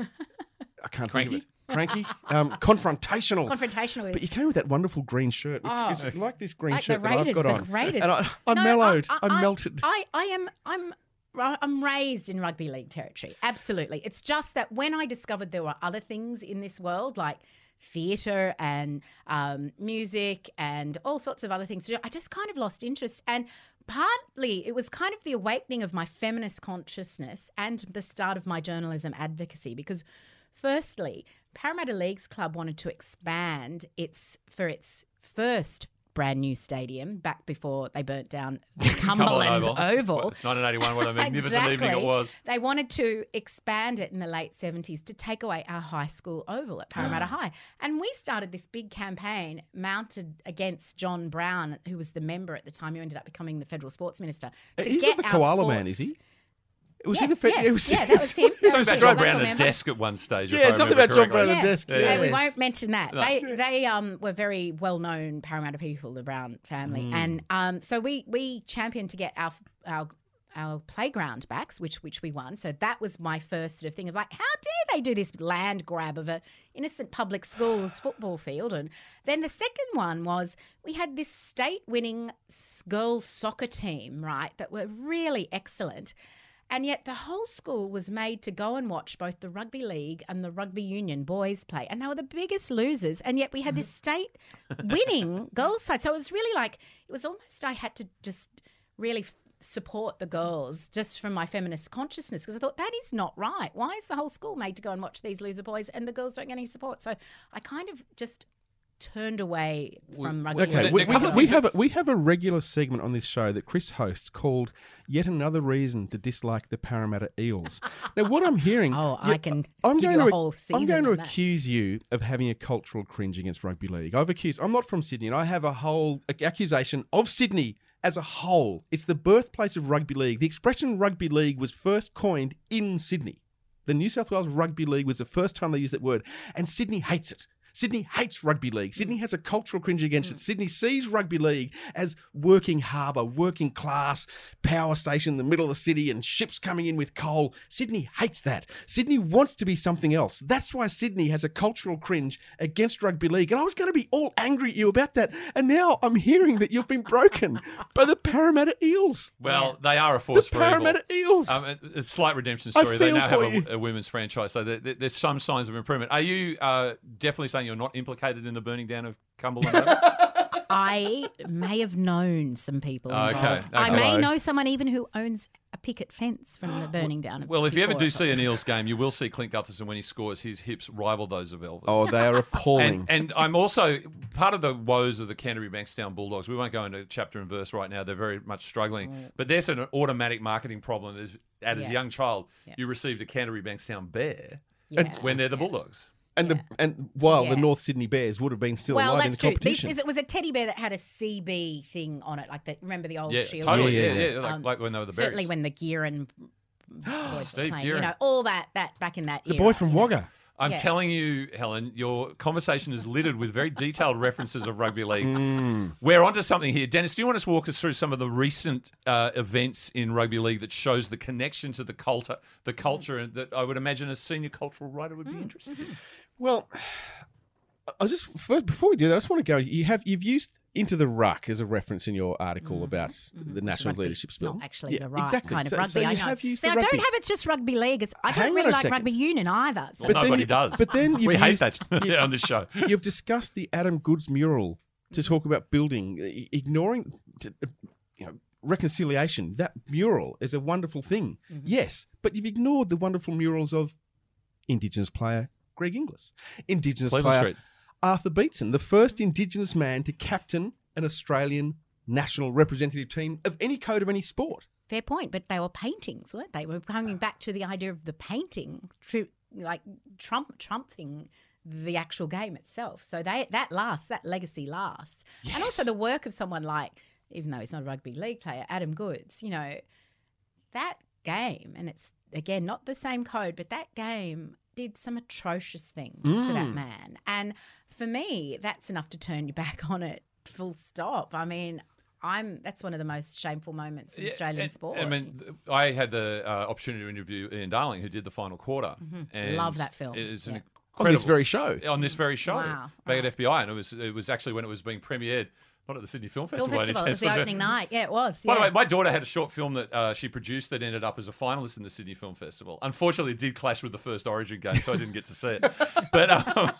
Speaker 3: I can't think of it. Cranky, um, confrontational.
Speaker 10: Confrontational
Speaker 3: But you came with that wonderful green shirt. It's,
Speaker 10: Oh.
Speaker 3: it's like this green
Speaker 10: like
Speaker 3: shirt that I've got on,
Speaker 10: greatest.
Speaker 3: and I, I
Speaker 10: No,
Speaker 3: mellowed. I,
Speaker 10: I,
Speaker 3: melted.
Speaker 10: I, I am. I'm. I'm raised in rugby league territory. Absolutely. It's just that when I discovered there were other things in this world, like theatre and um, music and all sorts of other things I just kind of lost interest. And partly it was kind of the awakening of my feminist consciousness and the start of my journalism advocacy because Firstly, Parramatta Leagues Club wanted to expand its for its first brand new stadium back before they burnt down the Cumberland
Speaker 4: Oval.
Speaker 10: Oval.
Speaker 4: What, 1981, what a magnificent evening it was.
Speaker 10: They wanted to expand it in the late 70s to take away our high school oval at Parramatta ah. High. And we started this big campaign mounted against John Brown, who was the member at the time who ended up becoming the federal sports minister. Uh, to
Speaker 3: He's
Speaker 10: get
Speaker 3: not the koala
Speaker 10: sports-
Speaker 3: man, is he? Was
Speaker 10: yes,
Speaker 3: he the fe-
Speaker 10: yeah,
Speaker 3: it was-
Speaker 10: yeah, that was him.
Speaker 3: it was
Speaker 4: Something
Speaker 3: just
Speaker 4: about John. Brown at a desk at one stage. if
Speaker 3: Yeah,
Speaker 4: I
Speaker 3: something
Speaker 4: remember
Speaker 3: about John
Speaker 4: correctly.
Speaker 3: Brown at the desk.
Speaker 10: Yeah,
Speaker 3: Yes.
Speaker 10: we won't mention that.
Speaker 4: No.
Speaker 10: They they um were very well known Parramatta people, the Brown family,
Speaker 3: Mm.
Speaker 10: and um so we we championed to get our our our playground backs, which which we won. So that was my first sort of thing of like, how dare they do this land grab of a innocent public schools football field? And then the second one was we had this state winning girls soccer team, right, that were really excellent. And yet the whole school was made to go and watch both the rugby league and the rugby union boys play. And they were the biggest losers. And yet we had this state winning girls side. So it was really like, it was almost I had to just really support the girls just from my feminist consciousness because I thought that is not right. Why is the whole school made to go and watch these loser boys and the girls don't get any support? So I kind of just turned away from rugby
Speaker 3: Okay, we, we,
Speaker 4: the-
Speaker 3: we have a, we have a regular segment on this show that Chris hosts called "Yet Another Reason to Dislike the Parramatta Eels." now, what I'm hearing,
Speaker 10: Oh, I can
Speaker 3: I'm
Speaker 10: give
Speaker 3: going
Speaker 10: you a
Speaker 3: to I'm going to
Speaker 10: of that.
Speaker 3: accuse you of having a cultural cringe against rugby league. I've accused. I'm not from Sydney, and I have a whole accusation of Sydney as a whole, it's the birthplace of rugby league. The expression rugby league was first coined in Sydney. The New South Wales Rugby League was the first time they used that word, and Sydney hates it. Sydney hates rugby league. Sydney has a cultural cringe against it. Sydney sees rugby league as working harbour, working class, power station in the middle of the city, and ships coming in with coal. Sydney hates that. Sydney wants to be something else. That's why Sydney has a cultural cringe against rugby league. And I was going to be all angry at you about that. And now I'm hearing that you've been broken by the Parramatta Eels.
Speaker 4: Well, they are a force
Speaker 3: The
Speaker 4: for evil.
Speaker 3: Parramatta Eels.
Speaker 4: Um, it- it's a slight redemption
Speaker 3: I
Speaker 4: story. They now
Speaker 3: for
Speaker 4: have a, a women's franchise, so there, there- there's some signs of improvement. Are you uh, definitely saying you're not implicated in the burning down of Cumberland?
Speaker 10: I may have known some people.
Speaker 4: Okay,
Speaker 10: involved.
Speaker 4: okay.
Speaker 10: I may
Speaker 4: Hello.
Speaker 10: know someone even who owns a picket fence from the burning down. of
Speaker 4: well, if you ever do see an Eels game, you will see Clint Gutherson when he scores, his hips rival those of Elvis.
Speaker 3: Oh, they are appalling.
Speaker 4: And, and I'm also part of the woes of the Canterbury Bankstown Bulldogs. We won't go into chapter and verse right now. They're very much struggling. But there's an automatic marketing problem. Is, as
Speaker 10: Yeah.
Speaker 4: a young child, you received a Canterbury Bankstown bear
Speaker 10: Yeah.
Speaker 4: when they're the Bulldogs.
Speaker 3: And the and while the North Sydney Bears would have been still
Speaker 10: well,
Speaker 3: alive in
Speaker 10: that's
Speaker 3: the
Speaker 10: true.
Speaker 3: competition.
Speaker 10: Because it was a teddy bear that had a CB thing on it, like the remember the old
Speaker 4: Yeah,
Speaker 10: shield.
Speaker 4: totally.
Speaker 3: Yeah,
Speaker 4: Yeah,
Speaker 3: yeah,
Speaker 4: yeah. Like,
Speaker 10: Um,
Speaker 4: like when they were the Bears.
Speaker 10: certainly
Speaker 4: Berries.
Speaker 10: when the gear and boys were
Speaker 4: Steve
Speaker 10: playing,
Speaker 4: Gearin.
Speaker 10: you know, all that that back in that
Speaker 3: the
Speaker 10: era,
Speaker 3: boy from
Speaker 10: you know.
Speaker 3: Wagga.
Speaker 4: I'm
Speaker 10: Yeah.
Speaker 4: telling you, Helen, your conversation is littered with very detailed references of rugby league.
Speaker 3: Mm.
Speaker 4: We're onto something here. Dennis, do you want us to walk us through some of the recent uh, events in rugby league that shows the connection to the culture, the culture that I would imagine a senior cultural writer would be
Speaker 10: Mm.
Speaker 4: interested in?
Speaker 3: Well, I just first before we do that, I just want to go. You have you've used into the ruck as a reference in your article mm-hmm. about mm-hmm. the national
Speaker 10: Rugby,
Speaker 3: leadership spill.
Speaker 10: Not actually
Speaker 3: Yeah,
Speaker 10: the right
Speaker 3: exactly.
Speaker 10: kind of
Speaker 3: So-
Speaker 10: rugby.
Speaker 3: so
Speaker 10: I
Speaker 3: you
Speaker 10: know.
Speaker 3: have used
Speaker 10: See,
Speaker 3: the
Speaker 10: I don't
Speaker 3: rugby.
Speaker 10: have it's just rugby league. It's I don't
Speaker 3: on
Speaker 10: really like
Speaker 3: second.
Speaker 10: rugby union either. So.
Speaker 3: But then
Speaker 4: Nobody
Speaker 3: you-
Speaker 4: does.
Speaker 3: But then you've
Speaker 4: we hate
Speaker 3: used-
Speaker 4: that
Speaker 3: you-
Speaker 4: on this show.
Speaker 3: You've discussed the Adam Goodes mural to talk about building, uh, ignoring, to, uh, you know, reconciliation. That mural is a wonderful thing,
Speaker 10: Mm-hmm.
Speaker 3: yes, but you've ignored the wonderful murals of Indigenous player Greg Inglis, Indigenous
Speaker 4: Cleveland
Speaker 3: player
Speaker 4: Street.
Speaker 3: Arthur Beetson, the first Indigenous man to captain an Australian national representative team of any code of any sport.
Speaker 10: Fair point, but they were paintings, weren't they? We're coming back to the idea of the painting, tru- like Trump trumping the actual game itself. So they that lasts, that legacy lasts, and also the work of someone like, even though he's not a rugby league player, Adam Goodes. You know, that game, and it's again not the same code, but that game did some atrocious things to that
Speaker 3: Mm.
Speaker 10: man, and for me, that's enough to turn you back on it. Full stop. I mean. I'm. That's one of the most shameful moments in
Speaker 4: Yeah,
Speaker 10: Australian
Speaker 4: and-
Speaker 10: sport.
Speaker 4: I mean, I had the uh, opportunity to interview Ian Darling, who did the final quarter. And
Speaker 10: Love that film.
Speaker 4: It's an
Speaker 10: Yeah.
Speaker 3: On this very show.
Speaker 4: on this very show
Speaker 10: Wow,
Speaker 4: back at FBI, and it was it was actually when it was being premiered, not at the Sydney Film
Speaker 10: Film
Speaker 4: Festival. by any
Speaker 10: Festival. It was the opening night. Yeah, it was.
Speaker 4: By the way, my daughter had a short film that uh, she produced that ended up as a finalist in the Sydney Film Festival. Unfortunately, it did clash with the first Origin game, so I didn't get to see it. But um,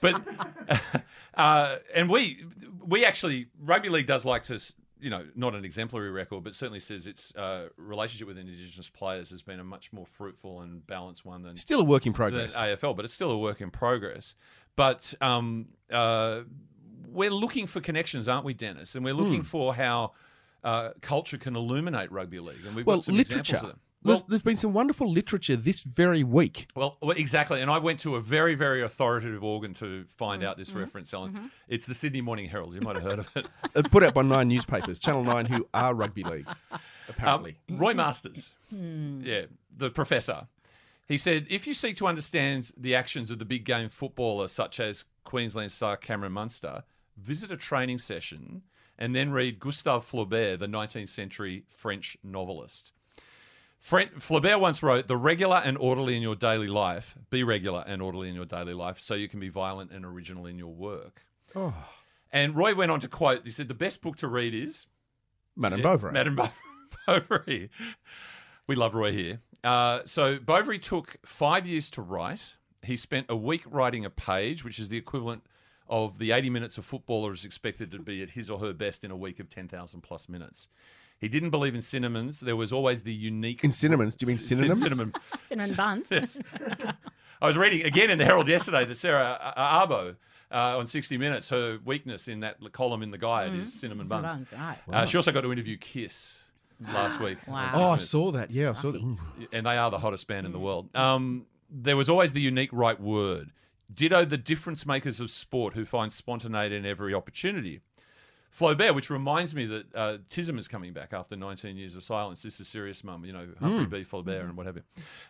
Speaker 4: but uh, and we we actually rugby league does like to. You know, not an exemplary record, but certainly says its uh, relationship with Indigenous players has been a much more fruitful and balanced one than
Speaker 3: Still a work in
Speaker 4: than
Speaker 3: progress.
Speaker 4: AFL, but it's still a work in progress. But um, uh, we're looking for connections, aren't we, Dennis? And we're looking
Speaker 3: Hmm.
Speaker 4: for how uh, culture can illuminate rugby league, and we've
Speaker 3: well,
Speaker 4: got some
Speaker 3: literature.
Speaker 4: examples of them.
Speaker 3: There's, there's been some wonderful literature this very week.
Speaker 4: well, well, exactly. And I went to a very, very authoritative organ to find out this
Speaker 3: Mm-hmm.
Speaker 4: reference, Ellen. It's the Sydney Morning Herald. You might have heard of it.
Speaker 3: Uh, put out by nine newspapers, Channel 9, who are rugby league, apparently.
Speaker 4: Um, Roy Masters, yeah, the professor. He said, if you seek to understand the actions of the big game footballer, such as Queensland star Cameron Munster, visit a training session and then read Gustave Flaubert, the 19th century French novelist. Flaubert once wrote, The regular and orderly in your daily life, be regular and orderly in your daily life, so you can be violent and original in your work.
Speaker 3: Oh.
Speaker 4: And Roy went on to quote, he said, The best book to read is
Speaker 3: Madame
Speaker 4: yeah,
Speaker 3: Bovary.
Speaker 4: Madame Bovary. We love Roy here. Uh, so Bovary took five years to write. He spent a week writing a page, which is the equivalent of the 80 minutes a footballer is expected to be at his or her best in a week of 10,000 plus minutes. He didn't believe in cinnamons. There was always the unique.
Speaker 3: In cinnamons? Do you mean
Speaker 4: C-
Speaker 3: synonyms?
Speaker 4: Cinnamon.
Speaker 10: Cinnamon buns.
Speaker 4: Yes. I was reading again in the Herald yesterday that Sarah uh, Abo uh, on 60 Minutes, her weakness in that column in the guide is cinnamon
Speaker 10: Cinnamon
Speaker 4: buns.
Speaker 10: buns, right.
Speaker 4: Uh, she also got to interview Kiss last week.
Speaker 10: Wow.
Speaker 3: Oh, I saw that. Yeah, I saw that.
Speaker 4: And they are the hottest band in the world. Um, there was always the unique right word. Ditto the difference makers of sport who find spontaneity in every opportunity. Flaubert, which reminds me that uh, Tism is coming back after 19 years of silence. This is serious, mum. You know, Humphrey
Speaker 3: Mm.
Speaker 4: B. Flaubert and what have you.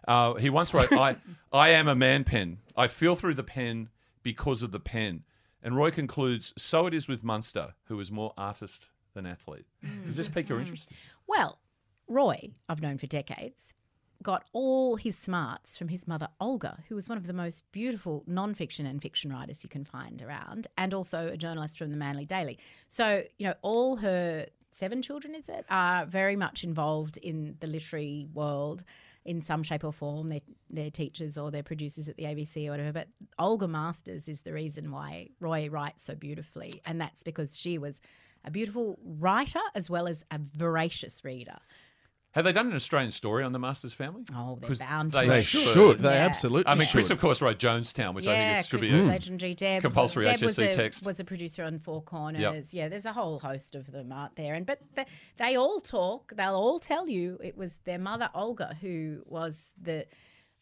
Speaker 4: Uh, he once wrote, I, I am a man pen. I feel through the pen because of the pen. And Roy concludes, so it is with Munster, who is more artist than athlete. Mm. Does this pique your mm-hmm. interest?
Speaker 10: Well, Roy, I've known for decades, got all his smarts from his mother, Olga, who was one of the most beautiful non-fiction and fiction writers you can find around, and also a journalist from the Manly Daily. So, you know, all her seven children, is it, are very much involved in the literary world in some shape or form. They're, they're teachers or they're producers at the ABC or whatever. But Olga Masters is the reason why Roy writes so beautifully, and that's because she was a beautiful writer as well as a voracious reader.
Speaker 4: Have they done an Australian story on the Masters family?
Speaker 10: Oh, they're
Speaker 4: 'Cause
Speaker 10: bound to.
Speaker 4: They,
Speaker 3: They
Speaker 4: should.
Speaker 3: should. They
Speaker 10: Yeah.
Speaker 3: absolutely
Speaker 4: I mean, Chris,
Speaker 3: should.
Speaker 4: of course, wrote Jonestown, which I think is should
Speaker 10: Chris
Speaker 4: be a
Speaker 10: legendary. Deb,
Speaker 4: compulsory
Speaker 10: Deb was
Speaker 4: HSC
Speaker 10: a,
Speaker 4: text.
Speaker 10: was a producer on Four Corners. Yeah, there's a whole host of them out there, and but the, they all talk. They'll all tell you it was their mother Olga who was the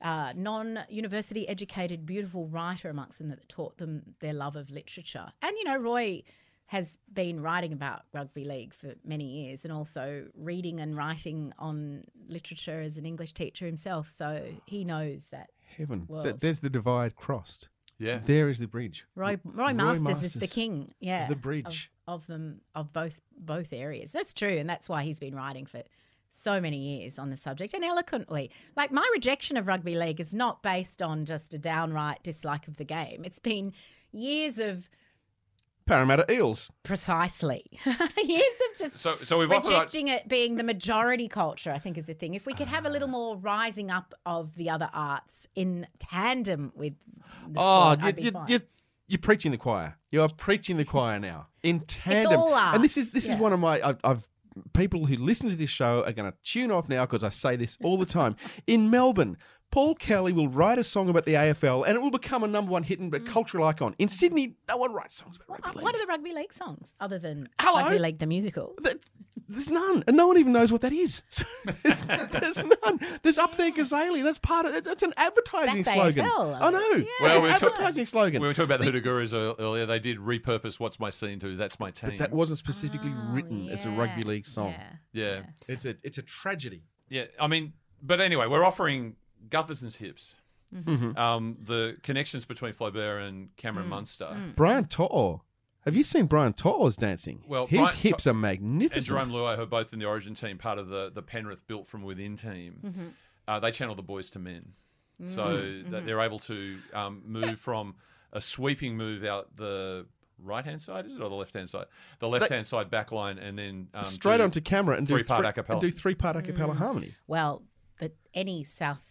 Speaker 10: uh, non-university educated, beautiful writer amongst them that taught them their love of literature. And you know, Roy has been writing about rugby league for many years and also reading and writing on literature as an English teacher himself. So he knows that.
Speaker 3: Heaven.
Speaker 10: world.
Speaker 3: Th- there's the divide crossed.
Speaker 4: Yeah.
Speaker 3: There is the bridge.
Speaker 10: Roy, Roy, Masters, is the king, yeah,
Speaker 3: The bridge.
Speaker 10: of, of them of both both areas. That's true, and that's why he's been writing for so many years on the subject and eloquently. Like my rejection of rugby league is not based on just a downright dislike of the game. It's been years of
Speaker 3: Parramatta Eels.
Speaker 10: precisely yes, I'm just
Speaker 4: So, so we've offered.
Speaker 10: rejecting it being the majority culture. I think is the thing. If we could have a little more rising up of the other arts in tandem with the
Speaker 3: Oh,
Speaker 10: sport,
Speaker 3: you,
Speaker 10: I'd be
Speaker 3: you,
Speaker 10: fine.
Speaker 3: you, you're preaching the choir. You are preaching the choir now in tandem.
Speaker 10: It's all
Speaker 3: and this is this
Speaker 10: yeah.
Speaker 3: is one of my. I've, I've people who listen to this show are going to tune off now because I say this all the time. in Melbourne, Paul Kelly will write a song about the AFL and it will become a number one hit and a cultural icon. In Sydney, no one writes songs about rugby league.
Speaker 10: What are the rugby league songs other than
Speaker 3: Hello?
Speaker 10: rugby league the musical?
Speaker 3: That- There's none, and no one even knows what that is. there's, there's none. There's up there Cazaly. That's part of it. That's an advertising
Speaker 10: That's
Speaker 3: slogan.
Speaker 10: AFL,
Speaker 3: I know.
Speaker 10: yeah.
Speaker 3: It's
Speaker 4: Well,
Speaker 3: an
Speaker 4: we were talk-
Speaker 3: advertising slogan.
Speaker 4: We were talking about the Hoodoo Gurus earlier. They did repurpose "What's My Scene" to "That's My Team."
Speaker 3: But that wasn't specifically
Speaker 10: Oh,
Speaker 3: written as a rugby league song.
Speaker 10: yeah.
Speaker 4: yeah,
Speaker 3: It's a it's a tragedy.
Speaker 4: yeah. I mean, but anyway, we're offering Gutherson's hips.
Speaker 3: Mm-hmm.
Speaker 4: Um, the connections between Flaubert and Cameron
Speaker 10: Mm.
Speaker 4: Munster.
Speaker 3: Brian To'o. Have you seen Brian To'o's dancing?
Speaker 4: Well,
Speaker 3: his
Speaker 4: Brian
Speaker 3: hips
Speaker 4: To-
Speaker 3: are
Speaker 4: And
Speaker 3: magnificent.
Speaker 4: Jarome Luai, who are both in the Origin team, part of the the Penrith Built from Within team.
Speaker 10: Mm-hmm.
Speaker 4: Uh, they channel the Boyz II Men, so
Speaker 10: Mm-hmm.
Speaker 4: that they're able to um, move from a sweeping move out the right hand side, is it, or the left hand side? The left hand side back line, and then um,
Speaker 3: Straight onto camera and do
Speaker 4: three-part
Speaker 3: three,
Speaker 4: a
Speaker 3: and do three part a cappella
Speaker 10: Mm.
Speaker 3: harmony.
Speaker 10: Well, that any South,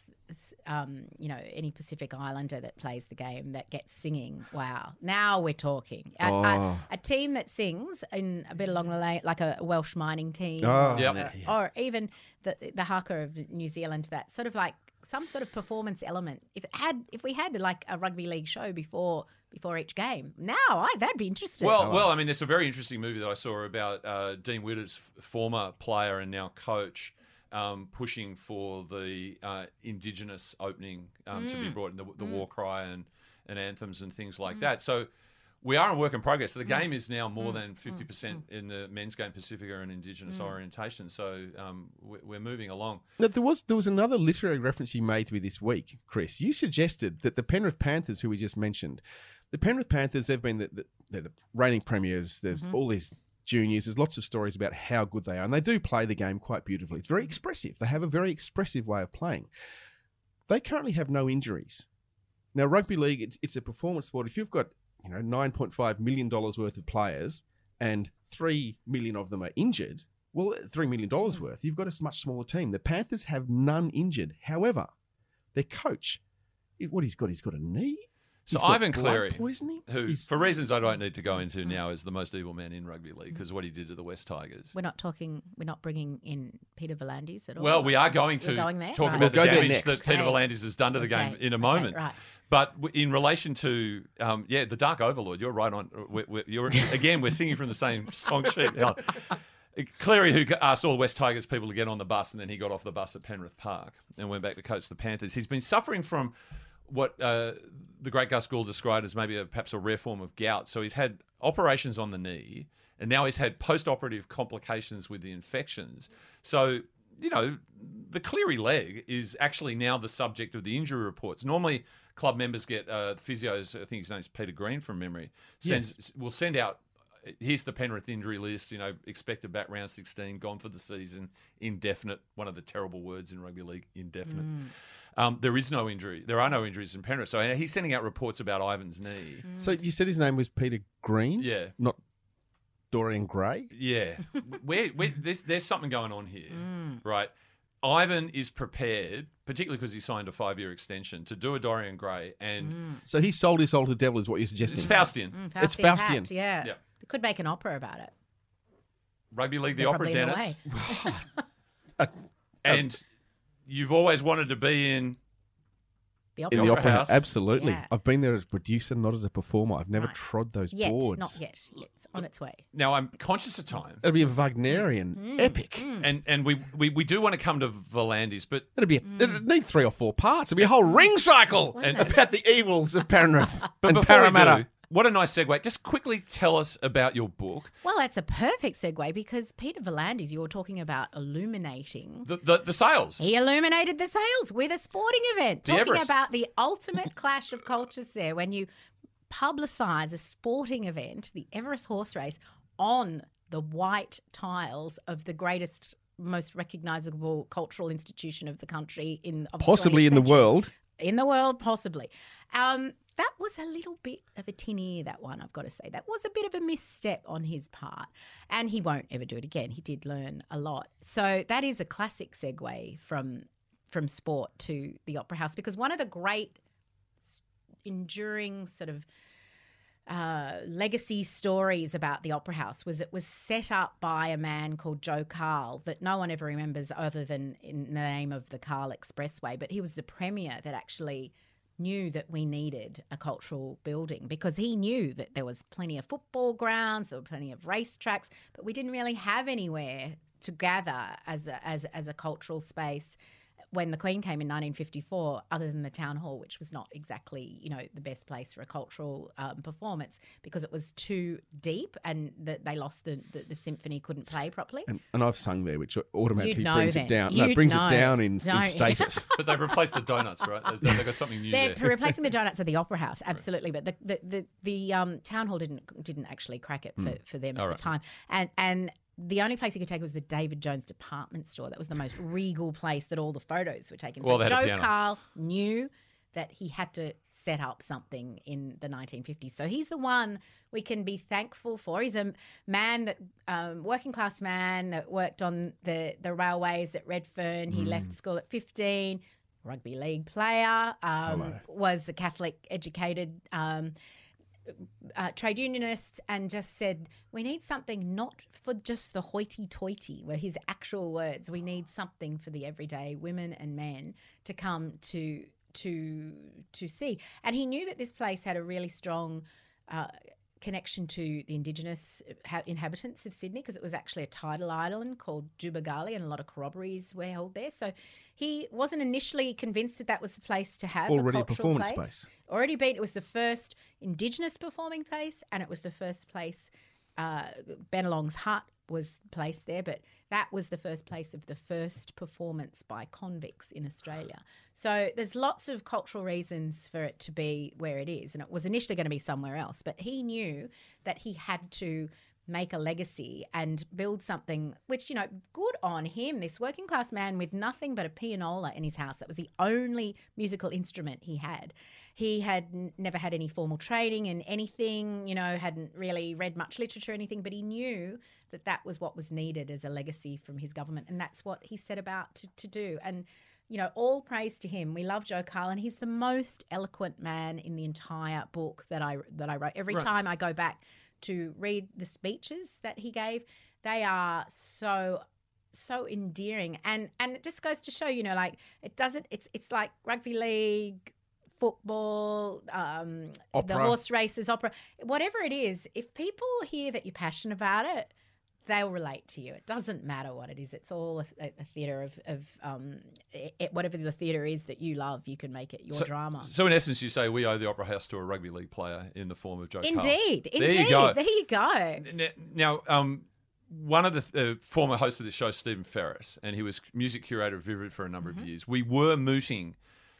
Speaker 10: um, you know, any Pacific Islander that plays the game that gets singing, wow! Now we're talking. A, a-
Speaker 3: Oh.
Speaker 10: a team that sings in a bit along the lane, like a Welsh mining team,
Speaker 3: Oh,
Speaker 4: Yep.
Speaker 10: or, or even the the haka of New Zealand. That sort of like some sort of performance element. If it had, if we had like a rugby league show before before each game, now I that'd be interesting.
Speaker 4: Well, well, I mean, there's a very interesting movie that I saw about uh, Dean Widders f- former player and now coach um, pushing for the uh, Indigenous opening um, to be mm. brought in the, the mm. war cry and, and anthems and things like mm. that. So we are a work in progress. The game is now more than 50% in the men's game Pacifica and Indigenous orientation. So um, we- we're moving along.
Speaker 3: Now, there was there was another literary reference you made to me this week, Chris. You suggested that the Penrith Panthers, who we just mentioned, the Penrith Panthers, they've been the, the, they're the reigning premiers. There's mm-hmm. all these juniors. There's lots of stories about how good they are, and they do play the game quite beautifully. It's very expressive. They have a very expressive way of playing. They currently have no injuries. Now, rugby league, it's, it's a performance sport. If you've got you know nine point five million dollars worth of players and three million of them are injured, well, three million dollars worth, you've got a much smaller team. The Panthers have none injured. However, their coach, what he's got, he's got a knee.
Speaker 4: So
Speaker 3: He's
Speaker 4: Ivan Cleary,
Speaker 3: poisoning.
Speaker 4: who,
Speaker 3: He's-
Speaker 4: for reasons I don't need to go into now, is the most evil man in rugby league because what he did to the West Tigers.
Speaker 10: we're not talking. We're not bringing in Peter V'landys at all.
Speaker 4: Well, we are going to
Speaker 10: We're going there?
Speaker 4: talk
Speaker 10: Right.
Speaker 4: about
Speaker 3: We'll
Speaker 4: the damage that Peter
Speaker 10: Okay.
Speaker 4: V'landys has done to the game in a
Speaker 10: Okay,
Speaker 4: moment.
Speaker 10: right.
Speaker 4: But in relation to, um, yeah, the Dark Overlord, you're right on. we we you're again, we're singing from the same song sheet. now. Cleary, who asked all West Tigers people to get on the bus, and then he got off the bus at Penrith Park and went back to coach the Panthers. He's been suffering from what uh, the great Gus Gould described as maybe a, perhaps a rare form of gout. So he's had operations on the knee, and now he's had post-operative complications with the infections. So you know, the Cleary leg is actually now the subject of the injury reports. Normally, club members get uh, physios. I think his name's Peter Green from memory. Sends will send out. Here's the Penrith injury list. You know, expected back round 16, gone for the season, indefinite. One of the terrible words in rugby league, indefinite. Um, there is no injury. There are no injuries in Penrith. So he's sending out reports about Ivan's knee.
Speaker 3: So you said his name was Peter Green?
Speaker 4: Yeah.
Speaker 3: Not Dorian Gray?
Speaker 4: Yeah, where, where there's there's something going on here,
Speaker 10: Mm.
Speaker 4: right? Ivan is prepared, particularly because he signed a five-year extension, to do a Dorian Gray, and
Speaker 3: So he sold his soul to the devil, is what you're suggesting.
Speaker 4: it's Faustian.
Speaker 10: Mm,
Speaker 3: It's
Speaker 10: Faustian
Speaker 3: Faustian.
Speaker 10: Hapt, yeah.
Speaker 4: Yeah.
Speaker 10: They could make an opera about it.
Speaker 4: Rugby League, the
Speaker 10: They're
Speaker 4: Opera,
Speaker 10: probably in the
Speaker 4: Dennis,
Speaker 10: way.
Speaker 3: Uh,
Speaker 4: and you've always wanted to be in.
Speaker 10: The
Speaker 3: in
Speaker 10: opera.
Speaker 3: the
Speaker 4: Opera
Speaker 3: opera
Speaker 4: House.
Speaker 3: Absolutely.
Speaker 10: Yeah.
Speaker 3: I've been there as a producer, not as a performer. I've never
Speaker 10: Right.
Speaker 3: trod those
Speaker 10: Yet,
Speaker 3: boards.
Speaker 10: not yet. It's on its way.
Speaker 4: Now I'm conscious of time,
Speaker 3: It'll be a Wagnerian
Speaker 10: Mm.
Speaker 3: epic.
Speaker 4: and and we, we we do want to come to V'landys, but
Speaker 3: It'll be a, it'll need three or four parts. It'll be a whole ring cycle
Speaker 4: And-
Speaker 3: about the evils of Penrith
Speaker 4: but
Speaker 3: and
Speaker 4: before
Speaker 3: Parramatta.
Speaker 4: We do, what a nice segue. Just quickly tell us about your book,
Speaker 10: Well, that's a perfect segue because Peter V'landys, you were talking about illuminating.
Speaker 4: the the, the sales.
Speaker 10: He illuminated the sales with a sporting event,
Speaker 4: The
Speaker 10: talking
Speaker 4: Everest.
Speaker 10: about the ultimate clash of cultures there when you publicise a sporting event, the Everest horse race, on the white tiles of the greatest, most recognisable cultural institution of the country in of the
Speaker 3: Possibly
Speaker 10: 20th
Speaker 3: in the world.
Speaker 10: in the world, possibly. Um, that was a little bit of a tin ear, that one, I've got to say. That was a bit of a misstep on his part. And he won't ever do it again. He did learn a lot. So that is a classic segue from from sport to the opera house because one of the great enduring sort of uh, legacy stories about the Opera House was it was set up by a man called Joe Cahill that no one ever remembers other than in the name of the Cahill Expressway. But he was the premier that actually knew that we needed a cultural building because he knew that there was plenty of football grounds, there were plenty of racetracks, but we didn't really have anywhere to gather as a, as, as a cultural space when the Queen came in 1954, other than the town hall, which was not exactly you know the best place for a cultural um, performance because it was too deep and that they lost the, the the symphony couldn't play properly.
Speaker 3: And, and I've sung there, which automatically
Speaker 10: You'd know
Speaker 3: brings
Speaker 10: then.
Speaker 3: it down. no,
Speaker 10: You'd
Speaker 3: it brings
Speaker 10: know.
Speaker 3: it down in, in status.
Speaker 4: But they've replaced the donuts, right? They've, they've got something new
Speaker 10: They're
Speaker 4: there.
Speaker 10: replacing the donuts at the Opera House, absolutely. But the the the, the um, town hall didn't didn't actually crack it for, for them at
Speaker 4: All
Speaker 10: the time, and and. The only place he could take was the David Jones department store. That was the most regal place that all the photos were taken. So Joe. Cahill knew that he had to set up something in the 1950s. So he's the one we can be thankful for. He's a man that um, working class man that worked on the the railways at Redfern. He left school at 15. Rugby league player. Um, was a Catholic educated. Um, uh, trade unionists and just said, we need something not for just the hoity toity, were his actual words. We need something for the everyday women and men to come to to to see. And he knew that this place had a really strong uh, connection to the indigenous inhabitants of Sydney because it was actually a tidal island called Tubowgule and a lot of corroborees were held there. So he wasn't initially convinced that that was the place to have
Speaker 3: Already a
Speaker 10: a, cultural
Speaker 3: performance
Speaker 10: place
Speaker 3: space.
Speaker 10: already been. It was the first Indigenous performing place, and it was the first place. Uh, Bennelong's hut was placed there, but that was the first place of the first performance by convicts in Australia. So there's lots of cultural reasons for it to be where it is, and it was initially going to be somewhere else. But he knew that he had to make a legacy and build something which you know good on him this working class man with nothing but a pianola in his house that was the only musical instrument he had he had n- never had any formal training in anything you know hadn't really read much literature or anything but he knew that that was what was needed as a legacy from his government and that's what he set about to, to do and you know, all praise to him. We love Joe Cahill. He's the most eloquent man in the entire book that I that I wrote. Every
Speaker 4: Right.
Speaker 10: time I go back to read the speeches that he gave, they are so so endearing. And and it just goes to show you know like it doesn't it's it's like rugby league football um the horse races opera whatever it is if people hear that you're passionate about it they'll relate to you. It doesn't matter what it is. It's all a, a theatre of, of um, it, whatever the theatre is that you love. You can make it your
Speaker 4: So-
Speaker 10: drama.
Speaker 4: So in essence, you say we owe the Opera House to a rugby league player in the form of Joe. Cahill.
Speaker 10: Indeed,
Speaker 4: There you go.
Speaker 10: There you go.
Speaker 4: Now, um, one of the uh, former hosts of this show, Stephen Ferris, and he was music curator of Vivid for a number
Speaker 10: Mm-hmm.
Speaker 4: of years. We were mooting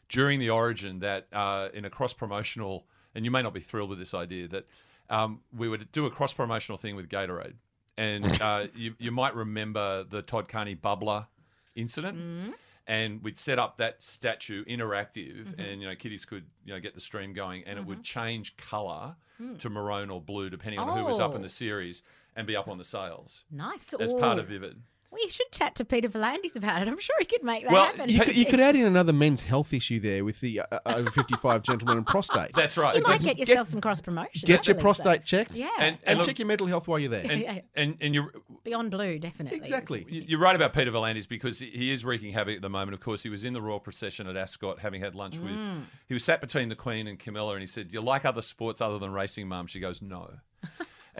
Speaker 4: during the Origin that uh, in a cross promotional, and you may not be thrilled with this idea that um, we would do a cross promotional thing with Gatorade, and uh, you you might remember the Todd Carney bubbler incident.
Speaker 10: Mm-hmm.
Speaker 4: And we'd set up that statue interactive,
Speaker 10: Mm-hmm.
Speaker 4: and you know kiddies could you know get the stream going, and it would change color to maroon or blue depending on who was up in
Speaker 10: Hmm. Oh.
Speaker 4: the series, and be up on the sales
Speaker 10: Nice.
Speaker 4: as part of Vivid.
Speaker 10: We should chat to Peter V'landys about it. I'm sure he could make that
Speaker 4: Well,
Speaker 10: happen.
Speaker 3: You could, you could add in another men's health issue there with the uh, over 55 gentlemen and prostate.
Speaker 4: That's right.
Speaker 10: You might
Speaker 3: Get-
Speaker 10: get yourself some cross promotion.
Speaker 3: Get
Speaker 10: I
Speaker 3: your
Speaker 10: believe so.
Speaker 3: prostate checked.
Speaker 10: Yeah.
Speaker 4: And-
Speaker 3: And
Speaker 4: look-
Speaker 3: check your mental health while you're there.
Speaker 4: And,
Speaker 10: Yeah.
Speaker 4: and and you're
Speaker 10: Beyond blue, definitely.
Speaker 3: exactly.
Speaker 4: you're right about Peter V'landys because he- he is wreaking havoc at the moment. Of course, he was in the royal procession at Ascot, having had lunch with.
Speaker 10: Mm.
Speaker 4: He was sat between the Queen and Camilla, and he said, "Do you like other sports other than racing, Mum?" She goes, "No."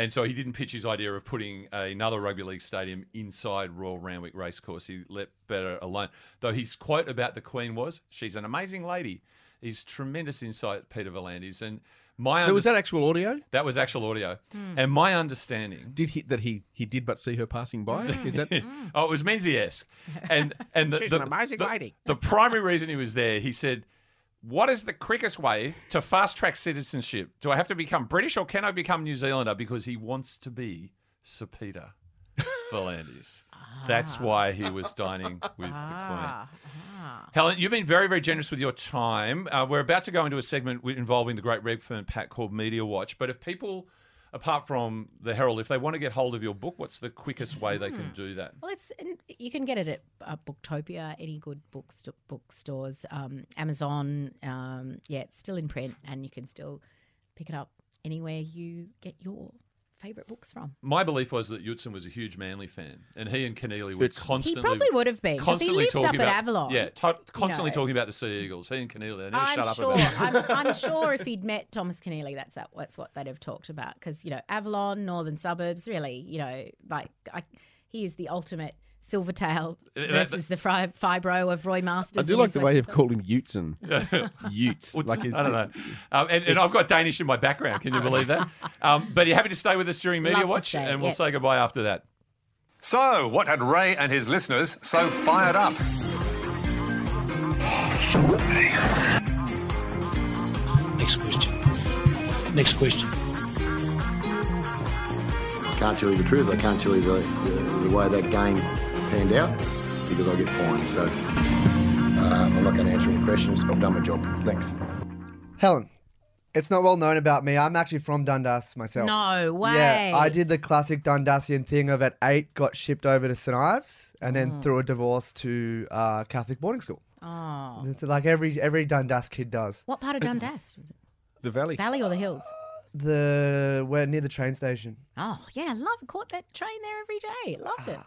Speaker 4: And so he didn't pitch his idea of putting another rugby league stadium inside Royal Randwick Racecourse. He let better alone. Though his quote about the Queen was, "She's an amazing lady." He's tremendous insight, Peter V'landys, and my
Speaker 3: So was that actual audio?
Speaker 4: that was actual audio.
Speaker 10: Hmm.
Speaker 4: And my understanding
Speaker 3: Did he that he he did but see her passing by? Is that
Speaker 4: oh, it was Menzies, and and the,
Speaker 3: She's
Speaker 4: the,
Speaker 3: an amazing
Speaker 4: the-
Speaker 3: lady.
Speaker 4: The primary reason he was there, he said, "What is the quickest way to fast track citizenship? Do I have to become British or can I become New Zealander?" Because he wants to be Sir Peter V'landys. That's why he was dining with the Queen.
Speaker 10: Ah, ah.
Speaker 4: Helen, you've been very, very generous with your time. Uh, we're about to go into a segment involving the great Redfern pack called Media Watch. But if people, apart from the Herald, if they want to get hold of your book, what's the quickest way they
Speaker 10: Hmm.
Speaker 4: can do that?
Speaker 10: Well, it's you can get it at uh, Booktopia, any good bookst- bookstores, um, Amazon. Um, yeah, it's still in print, and you can still pick it up anywhere you get your favourite books from.
Speaker 4: My belief was that Utzon was a huge Manly fan, and he and Keneally would
Speaker 3: It's-
Speaker 4: constantly.
Speaker 10: He probably would have been 'cause he
Speaker 4: Constantly
Speaker 10: lived
Speaker 4: talking
Speaker 10: up
Speaker 4: about
Speaker 10: at Avalon.
Speaker 4: Yeah, to- constantly
Speaker 10: know.
Speaker 4: talking about the Sea Eagles. He and Keneally, they never
Speaker 10: I'm
Speaker 4: shut up
Speaker 10: sure.
Speaker 4: about it.
Speaker 10: I'm, I'm sure if he'd met Thomas Keneally, that's that, that's what they'd have talked about. Because you know, Avalon, northern suburbs, really, you know, like I, he is the ultimate Silvertail
Speaker 4: that-
Speaker 10: versus the fri- fibro of Roy Masters.
Speaker 3: I
Speaker 10: do
Speaker 3: like the way you've called him Uteson. Utes. Like his,
Speaker 4: I don't know. Um, and and I've got Danish in my background. Can you believe that? Um, but you're happy to stay with us during Media
Speaker 10: Love
Speaker 4: Watch,
Speaker 10: stay,
Speaker 4: and we'll
Speaker 10: yes.
Speaker 4: say goodbye after that.
Speaker 11: So, what had Ray and his listeners so fired up?
Speaker 12: Next question. Next question.
Speaker 13: I can't tell you the truth. I can't tell you the, the, the way that game panned out because I get fined. So uh, I'm not going to answer any questions. I've done my job. Thanks.
Speaker 14: Helen, it's not well known about me. I'm actually from Dundas myself.
Speaker 10: No way.
Speaker 14: Yeah, I did the classic Dundassian thing of at eight got shipped over to St Ives and then
Speaker 10: Oh.
Speaker 14: through a divorce to uh, Catholic boarding school.
Speaker 10: Oh,
Speaker 14: It's like every every Dundas kid does.
Speaker 10: what part of Dundas?
Speaker 3: the valley.
Speaker 10: Valley or the hills?
Speaker 14: The we're near the train station.
Speaker 10: Oh yeah, I love caught that train there every day. Loved it.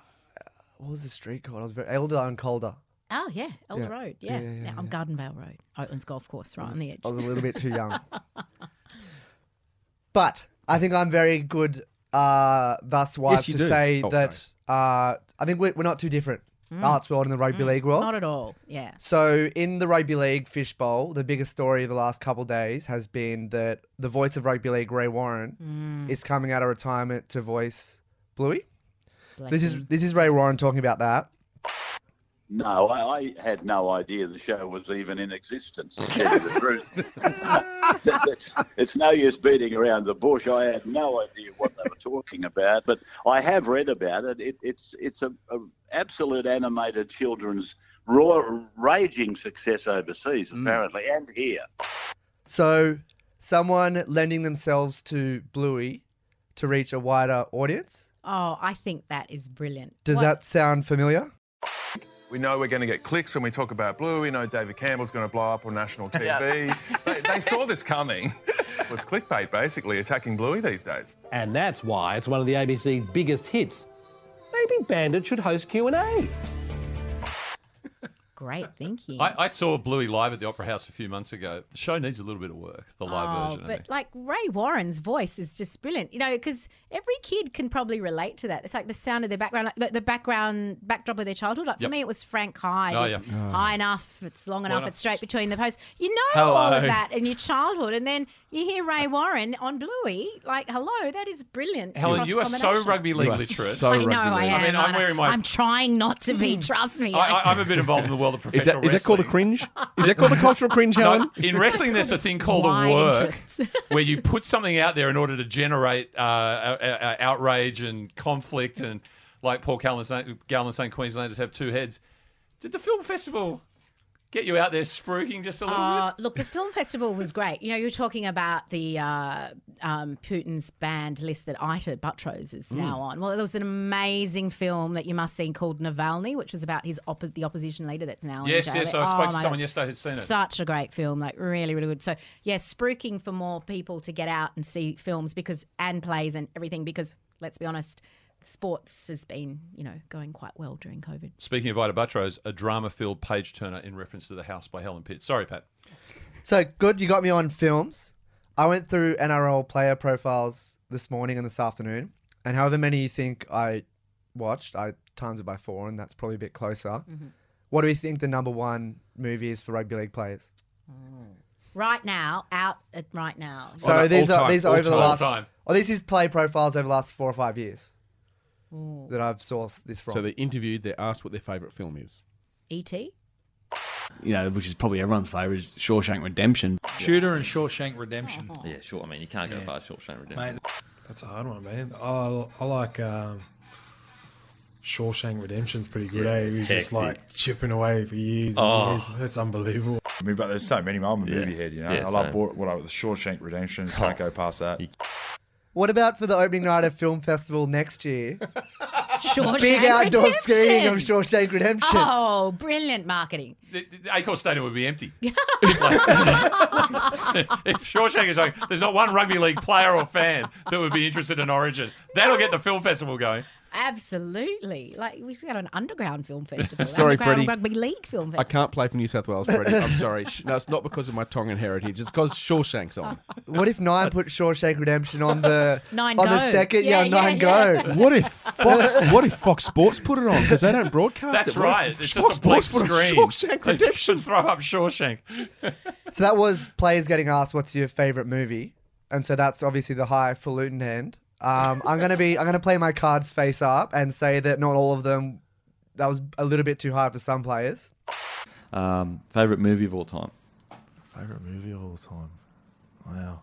Speaker 14: What was the street called? I was very Elder and Calder.
Speaker 10: Oh yeah, Elder
Speaker 14: Yeah.
Speaker 10: Road. Yeah,
Speaker 14: Yeah, yeah, yeah,
Speaker 10: on Gardenvale Road, Oatlands Golf Course, right on the edge.
Speaker 14: I was a little bit too young. But I think I'm very good uh, thus wife
Speaker 3: Yes,
Speaker 14: to
Speaker 3: do.
Speaker 14: say
Speaker 3: Oh,
Speaker 14: that uh, I think we're, we're not too different. Arts world and the rugby league world.
Speaker 10: Mm. Not at all. Yeah.
Speaker 14: So in the rugby league fishbowl, the biggest story of the last couple of days has been that the voice of rugby league, Ray Warren,
Speaker 10: Mm.
Speaker 14: is coming out of retirement to voice Bluey.
Speaker 10: Bless
Speaker 14: This is this is Ray Warren talking about that.
Speaker 15: No, I, I had no idea the show was even in existence. To tell you the truth, it's, it's no use beating around the bush. I had no idea what they were talking about, but I have read about it. it it's it's a, a absolute animated children's raw, raging success overseas, mm. apparently, and here.
Speaker 14: So someone lending themselves to Bluey to reach a wider audience.
Speaker 10: Oh, I think that is brilliant.
Speaker 14: Does
Speaker 10: What-
Speaker 14: that sound familiar?
Speaker 16: We know we're going to get clicks when we talk about Blue. We know David Campbell's going to blow up on national TV. they, they saw this coming. Well, it's clickbait, basically, attacking Bluey these days.
Speaker 17: And that's why it's one of the ABC's biggest hits. Maybe Bandit should host Q&A.
Speaker 10: Great thinking.
Speaker 4: I, I saw Bluey live at the Opera House a few months ago. The show needs a little bit of work, the live
Speaker 10: Oh,
Speaker 4: version. I
Speaker 10: but
Speaker 4: mean.
Speaker 10: like Ray Warren's voice is just brilliant, you know, because every kid can probably relate to that. It's like the sound of their background, like the- the background backdrop of their childhood. Like for
Speaker 4: Yep.
Speaker 10: me, it was Frank Hyde.
Speaker 4: Oh,
Speaker 10: it's
Speaker 4: yeah. Oh.
Speaker 10: high enough, it's long enough,
Speaker 4: enough.
Speaker 10: it's straight between the posts. You know all of that in your childhood, and then you hear Ray Warren on Bluey. Like, hello, that is brilliant.
Speaker 4: Helen, you are so rugby league literate.
Speaker 10: I know I am.
Speaker 4: I mean, I'm wearing my.
Speaker 10: I'm trying not to be. Trust me.
Speaker 4: I, I, I'm a bit involved in the world of
Speaker 3: Is
Speaker 4: professional
Speaker 3: that, is that called a cringe? Is that called a cultural cringe,
Speaker 4: No,
Speaker 3: Helen?
Speaker 4: in wrestling, there's a thing called a work, where you put something out there in order to generate uh, uh, uh, outrage and conflict, and like Paul Gallen saying, Gallen saying Queenslanders have two heads. Did the film festival get you out there spruiking just a little
Speaker 10: Uh,
Speaker 4: bit?
Speaker 10: look, the film festival was great. You know, you were talking about the uh, um, Putin's banned list that Ita Buttrose is now
Speaker 4: Mm.
Speaker 10: on. Well, there was an amazing film that you must see called Navalny, which was about his oppo- the opposition leader that's now
Speaker 4: Yes,
Speaker 10: in jail.
Speaker 4: yes, I
Speaker 10: Oh
Speaker 4: spoke to someone
Speaker 10: God,
Speaker 4: yesterday who'd seen it.
Speaker 10: Such a great film, like really, really good. So, yeah, spruiking for more people to get out and see films because and plays and everything because let's be honest, sports has been you know going quite well during COVID.
Speaker 4: Speaking of Ita Buttrose, a drama-filled page turner in reference to the House by Helen Pitt. Sorry, Pat.
Speaker 14: So good, you got me on films. I went through NRL player profiles this morning and this afternoon, and however many you think I watched, I times it by four, and that's probably a bit closer.
Speaker 10: Mhm.
Speaker 14: What do we think the number one movie is for rugby league players?
Speaker 10: Right now, out at right now.
Speaker 14: So these are these are over the last.
Speaker 4: time.
Speaker 14: Oh, this is play profiles over the last four or five years
Speaker 10: Ooh.
Speaker 14: that I've sourced this from.
Speaker 3: So they interviewed, they asked what their favourite film is.
Speaker 10: E.T.
Speaker 18: You know, which is probably everyone's favourite, is Shawshank Redemption.
Speaker 12: Shooter and Shawshank Redemption.
Speaker 19: Yeah, sure. I mean, you can't go
Speaker 12: Yeah.
Speaker 19: past Shawshank Redemption.
Speaker 12: Mate,
Speaker 20: That's a hard one, man. I, I like um, Shawshank Redemption's pretty good,
Speaker 19: Yeah,
Speaker 20: eh?
Speaker 19: it's
Speaker 20: He was just
Speaker 19: hectic.
Speaker 20: like chipping away for years and
Speaker 19: Oh.
Speaker 20: years. That's unbelievable.
Speaker 21: I mean, but there's so many. I'm a
Speaker 20: Yeah.
Speaker 21: movie head, you know.
Speaker 20: Yeah,
Speaker 21: I love
Speaker 20: same.
Speaker 21: Bor- what I the Shawshank Redemption. Can't go past that.
Speaker 14: What about for the opening night of film festival next year?
Speaker 10: Shawshank
Speaker 14: Big outdoor
Speaker 10: Redemption.
Speaker 14: screening of Shawshank Redemption.
Speaker 10: Oh, brilliant marketing.
Speaker 4: The, the Accor Stadium would be empty. if Shawshank is like, there's not one rugby league player or fan that would be interested in Origin. That'll get the film festival going.
Speaker 10: Absolutely. Like we've got an underground film festival.
Speaker 3: Sorry,
Speaker 10: underground
Speaker 3: Freddie.
Speaker 10: rugby league film festival.
Speaker 3: I can't play for New South Wales, Freddie. I'm sorry. No, it's not because of my Tongan heritage. It's because Shawshank's on.
Speaker 14: What if Nine put Shawshank Redemption on the
Speaker 10: Nine
Speaker 14: on the second? Yeah,
Speaker 10: Yeah,
Speaker 14: Nine
Speaker 10: yeah,
Speaker 14: Go.
Speaker 3: What if Fox? What if Fox Sports put it on because they don't broadcast
Speaker 4: That's
Speaker 3: it? What
Speaker 4: right. It's
Speaker 3: Fox
Speaker 4: just a blank
Speaker 3: Sports put
Speaker 4: screen.
Speaker 3: Shawshank Redemption.
Speaker 4: should throw up Shawshank.
Speaker 14: So that was players getting asked, "What's your favorite movie?" And so that's obviously the highfalutin end. Um, I'm gonna be I'm gonna play my cards face up and say that not all of them. That was a little bit too high for some players.
Speaker 19: Um, favorite movie of all time.
Speaker 22: Favorite movie of all time. Wow.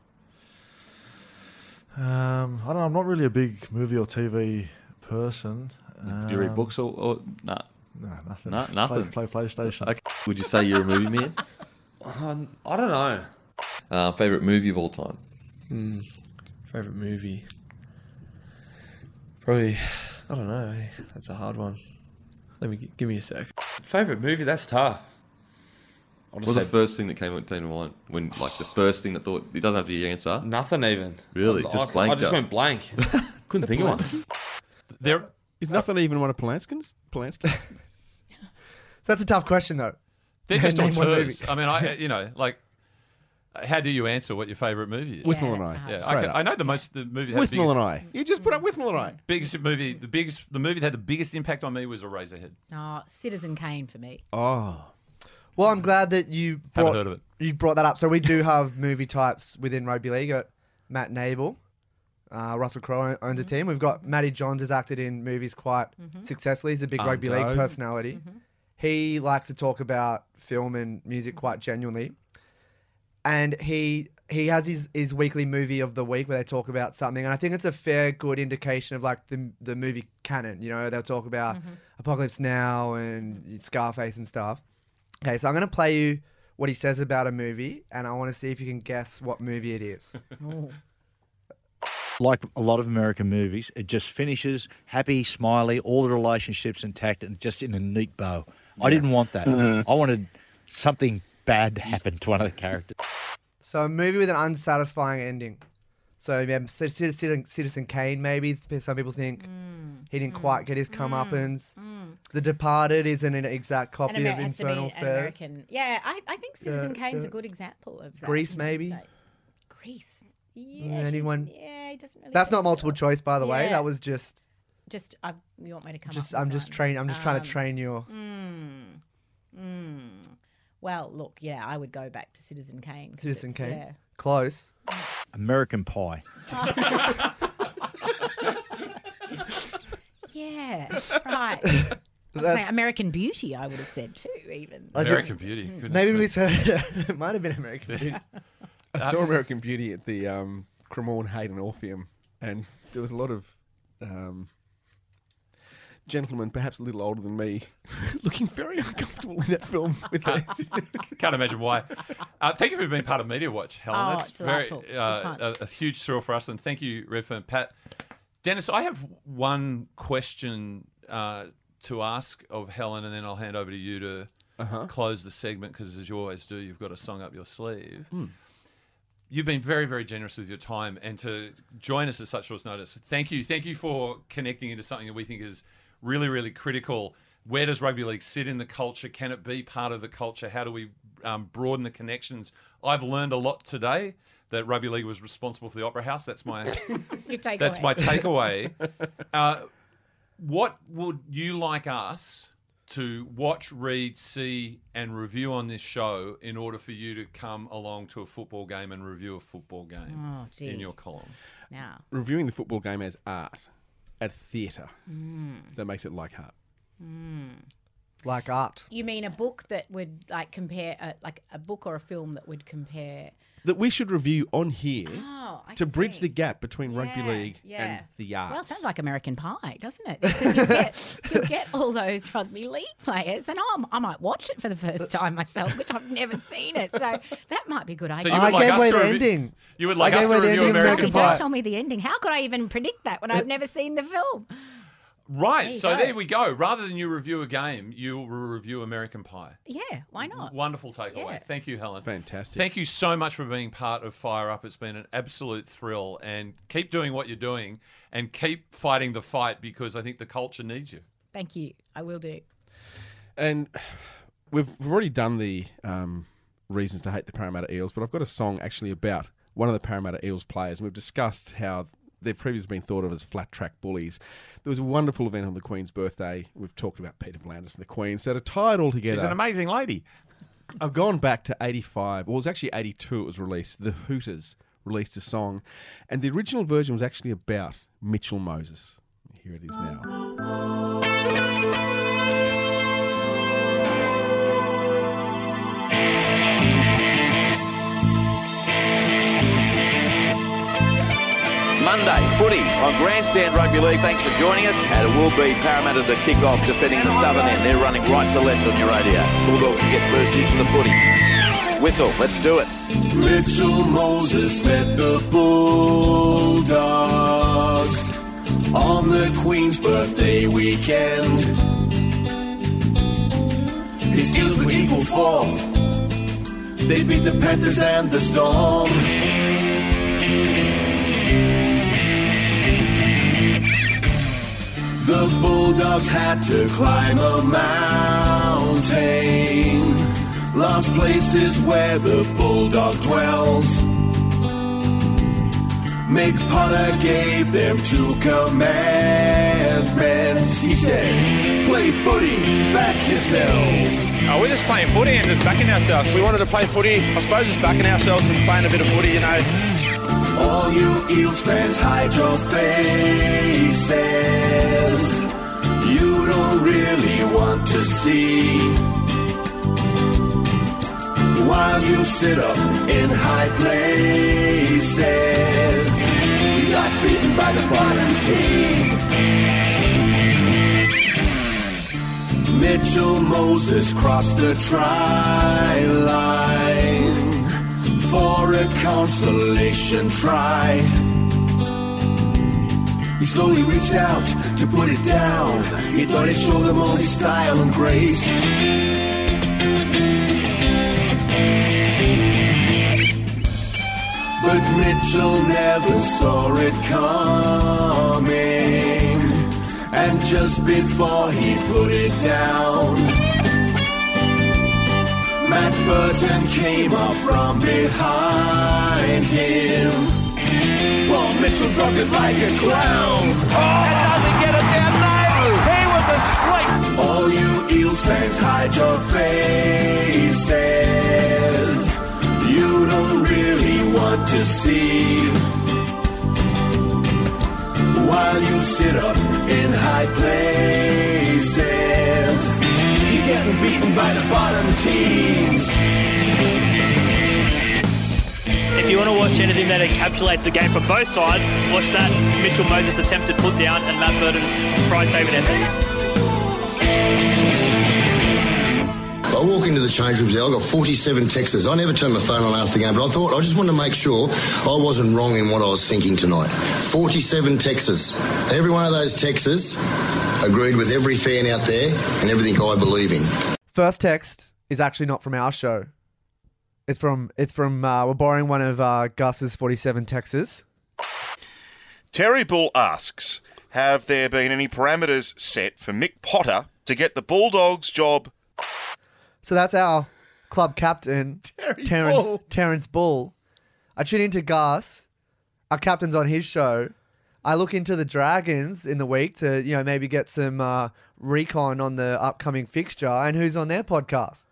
Speaker 22: Um, I don't know. I'm not really a big movie or TV person.
Speaker 19: Do you read
Speaker 22: Um,
Speaker 19: books or, or nah?
Speaker 22: No, nothing.
Speaker 19: No, nothing.
Speaker 22: Play, play PlayStation.
Speaker 19: Okay. Would you say you're a movie man?
Speaker 23: Um, I don't know.
Speaker 19: Uh, favorite movie of all time.
Speaker 23: Hmm. Favorite movie? Probably. I don't know. eh? That's a hard one. Let me give me a sec. Favorite movie? That's tough. I'll
Speaker 19: What
Speaker 23: just
Speaker 19: was
Speaker 23: say
Speaker 19: the first thing that came up to your mind when, like, the first thing that thought it doesn't have to be your answer?
Speaker 23: Nothing even.
Speaker 19: Really,
Speaker 23: I-
Speaker 19: just
Speaker 23: I,
Speaker 19: blank.
Speaker 23: I just went blank. Couldn't think of one.
Speaker 4: There
Speaker 3: is nothing even one of Polanski's. Polanski's.
Speaker 14: So that's a tough question though.
Speaker 4: They're just
Speaker 14: Name one
Speaker 4: auteurs. I mean, I you know, like, how do you answer what your favourite movie is?
Speaker 3: Withnail and I.
Speaker 4: Yeah,
Speaker 3: Straight
Speaker 4: I, can,
Speaker 3: up.
Speaker 4: I know the most. The movie that had the
Speaker 3: Withnail
Speaker 4: biggest,
Speaker 3: and I. You just put up Withnail and I.
Speaker 4: biggest movie. The biggest. The movie that had the biggest impact on me was Eraserhead.
Speaker 10: Oh, Citizen Kane for me.
Speaker 3: Oh.
Speaker 14: Well, I'm glad that you
Speaker 4: Haven't
Speaker 14: brought,
Speaker 4: heard of it.
Speaker 14: you brought that up. So we do have movie types within rugby league. Got Matt Nable, uh, Russell Crowe owns a team. We've got Matty Johns has acted in movies quite
Speaker 10: Mhm.
Speaker 14: successfully. He's a big rugby
Speaker 3: Undog.
Speaker 14: league personality. He likes to talk about film and music quite genuinely, and he he has his, his weekly movie of the week where they talk about something, and I think it's a fair good indication of like the the movie canon. You know, they'll talk about Apocalypse Now and Scarface and stuff. Okay, so I'm going to play you what he says about a movie, and I want to see if you can guess what movie it is.
Speaker 24: like a lot of American movies, it just finishes happy, smiley, all the relationships intact, and just in a neat bow. I didn't want that.
Speaker 14: Mhm.
Speaker 24: I wanted something bad to happen to one of the characters.
Speaker 14: So a movie with an unsatisfying ending. So yeah, Ci- Ci- Citizen, Citizen Kane maybe. Some people think he didn't quite get his comeuppance. The Departed isn't an exact copy
Speaker 10: Amer-
Speaker 14: of
Speaker 10: has to be
Speaker 14: Infernal Affairs.
Speaker 10: American. Yeah, I, I think Citizen
Speaker 14: Yeah,
Speaker 10: Kane's
Speaker 14: yeah.
Speaker 10: a good example of that. You know,
Speaker 14: maybe?
Speaker 10: Grease. Yeah.
Speaker 14: Yeah,
Speaker 10: she-
Speaker 14: anyone?
Speaker 10: yeah, he doesn't really.
Speaker 14: That's not multiple choice, by the way. That was just.
Speaker 10: Just, I, you want me to come
Speaker 14: Just,
Speaker 10: up
Speaker 14: I'm just
Speaker 10: one?
Speaker 14: train. I'm just trying
Speaker 10: Um,
Speaker 14: to train your.
Speaker 10: Mm, mm. Well, look, yeah, I would go back to Citizen Kane. 'cause
Speaker 14: Citizen Kane.
Speaker 10: yeah.
Speaker 14: Close.
Speaker 24: American Pie.
Speaker 10: Yeah, right. I was
Speaker 14: That's-
Speaker 10: saying American Beauty, I would have said too, even.
Speaker 14: I ju-
Speaker 4: American Beauty. Goodness
Speaker 14: Maybe
Speaker 4: me.
Speaker 14: we said it might have been American Beauty.
Speaker 3: I saw American Beauty at the um, Cremorne Hayden Orpheum, and there was a lot of um, gentlemen, perhaps a little older than me, looking very uncomfortable in that film with us.
Speaker 4: Can't imagine why. Uh, thank you for being part of Media Watch, Helen.
Speaker 10: Oh,
Speaker 4: That's
Speaker 10: it's
Speaker 4: very uh, a, a huge thrill for us, and thank you, Redfern. Pat, Dennis, I have one question uh, to ask of Helen, and then I'll hand over to you to
Speaker 3: Uh-huh.
Speaker 4: close the segment because, as you always do, you've got a song up your sleeve.
Speaker 3: Hmm.
Speaker 4: You've been very, very generous with your time and to join us at such short notice. Thank you. Thank you for connecting into something that we think is really, really critical. Where does rugby league sit in the culture? Can it be part of the culture? How do we um, broaden the connections? I've learned a lot today that rugby league was responsible for the Opera House. That's my
Speaker 10: Your takeaway.
Speaker 4: that's my takeaway. Uh, what would you like us to watch, read, see, and review on this show in order for you to come along to a football game and review a football game
Speaker 10: Oh,
Speaker 4: in your column?
Speaker 10: Now.
Speaker 3: Reviewing the football game as art at theatre
Speaker 10: Mm.
Speaker 3: that makes it like art.
Speaker 10: Mm.
Speaker 14: Like art.
Speaker 10: You mean a book that would like compare, uh, like a book or a film that would compare?
Speaker 3: That we should review on here
Speaker 10: Oh, I
Speaker 3: to bridge the gap between rugby league
Speaker 10: yeah.
Speaker 3: and the arts.
Speaker 10: Well, it sounds like American Pie, doesn't it? Because you get, you get all those rugby league players, and I'm, I might watch it for the first time myself, which I've never seen it. So that might be a good idea.
Speaker 4: So you would
Speaker 14: I
Speaker 4: like
Speaker 14: gave
Speaker 4: us
Speaker 14: away the
Speaker 4: review-
Speaker 14: ending.
Speaker 4: You would like
Speaker 14: gave
Speaker 4: us to
Speaker 14: away the
Speaker 4: review
Speaker 14: ending
Speaker 4: American
Speaker 14: American
Speaker 10: Don't tell me the ending. How could I even predict that when I've uh, never seen the film?
Speaker 4: Right.
Speaker 10: There
Speaker 4: so
Speaker 10: go.
Speaker 4: there we go. Rather than you review a game, you will review American Pie.
Speaker 10: Yeah, why not?
Speaker 4: Wonderful takeaway.
Speaker 10: Yeah.
Speaker 4: Thank you, Helen.
Speaker 3: Fantastic.
Speaker 4: Thank you so much for being part of Fire Up. It's been an absolute thrill. And keep doing what you're doing and keep fighting the fight because I think the culture needs you.
Speaker 10: Thank you. I will do.
Speaker 3: And we've, we've already done the um, reasons to hate the Parramatta Eels, but I've got a song actually about one of the Parramatta Eels players. And we've discussed how they've previously been thought of as flat track bullies. There was a wonderful event on the Queen's birthday. We've talked about Peter V'landys and the Queen. So to tie it all together,
Speaker 4: She's an amazing lady.
Speaker 3: I've gone back to 85, well, it was actually 82 it was released. The Hooters released a song, and the original version was actually about Mitchell Moses. Here it is now.
Speaker 25: Monday, footy on Grandstand Rugby League. Thanks for joining us. And it will be Parramatta to kick off defending the southern end. They're running right to left on your radio. Bulldogs to get first into the footy. Whistle, let's do it.
Speaker 9: Mitchell Moses met the Bulldogs on the Queen's birthday weekend. His Eels were equal fourth. They beat the Panthers and the Storm. The Bulldogs had to climb a mountain. Lost places where the Bulldog dwells. Mick Potter gave them two commandments. He said, play footy, back yourselves.
Speaker 26: Oh, we're just playing footy and just backing ourselves. We wanted to play footy. I suppose just backing ourselves and playing a bit of footy, you know.
Speaker 9: You Eels fans, hide your faces. You don't really want to see. While you sit up in high places, you got beaten by the bottom team. Mitchell Moses crossed the try line for a consolation try. He slowly reached out to put it down. He thought he'd show them all his style and grace. But
Speaker 27: Mitchell never saw it coming. And just before he put it down, Matt Burton came up from behind him. Well, Mitchell dropped it like a clown. and nothing get it down. No, he was asleep. All you Eels fans, hide your faces. You don't really want to see. While you sit up in high places, getting beaten by the bottom teams.
Speaker 28: If you want to watch anything that encapsulates the game from both sides, watch that Mitchell Moses attempted put down and Matt Burton's try saving effort.
Speaker 13: I walk into the change rooms there, I've got 47 texts. I never turn my phone on after the game, but I thought I just wanted to make sure I wasn't wrong in what I was thinking tonight. 47 texts. Every one of those texts agreed with every fan out there and everything I believe in.
Speaker 14: First text is actually not from our show. It's from it's from uh, we're borrowing one of uh, Gus's forty seven texts.
Speaker 29: Terry Bull asks Have there been any parameters set for Mick Potter to get the Bulldogs job?
Speaker 14: So that's our club captain,
Speaker 29: Terry
Speaker 14: Terrence
Speaker 29: Bull.
Speaker 14: Terrence Bull. I tune into Gus. Our captain's on his show. I look into the Dragons in the week to you know maybe get some uh, recon on the upcoming fixture and who's on their podcast.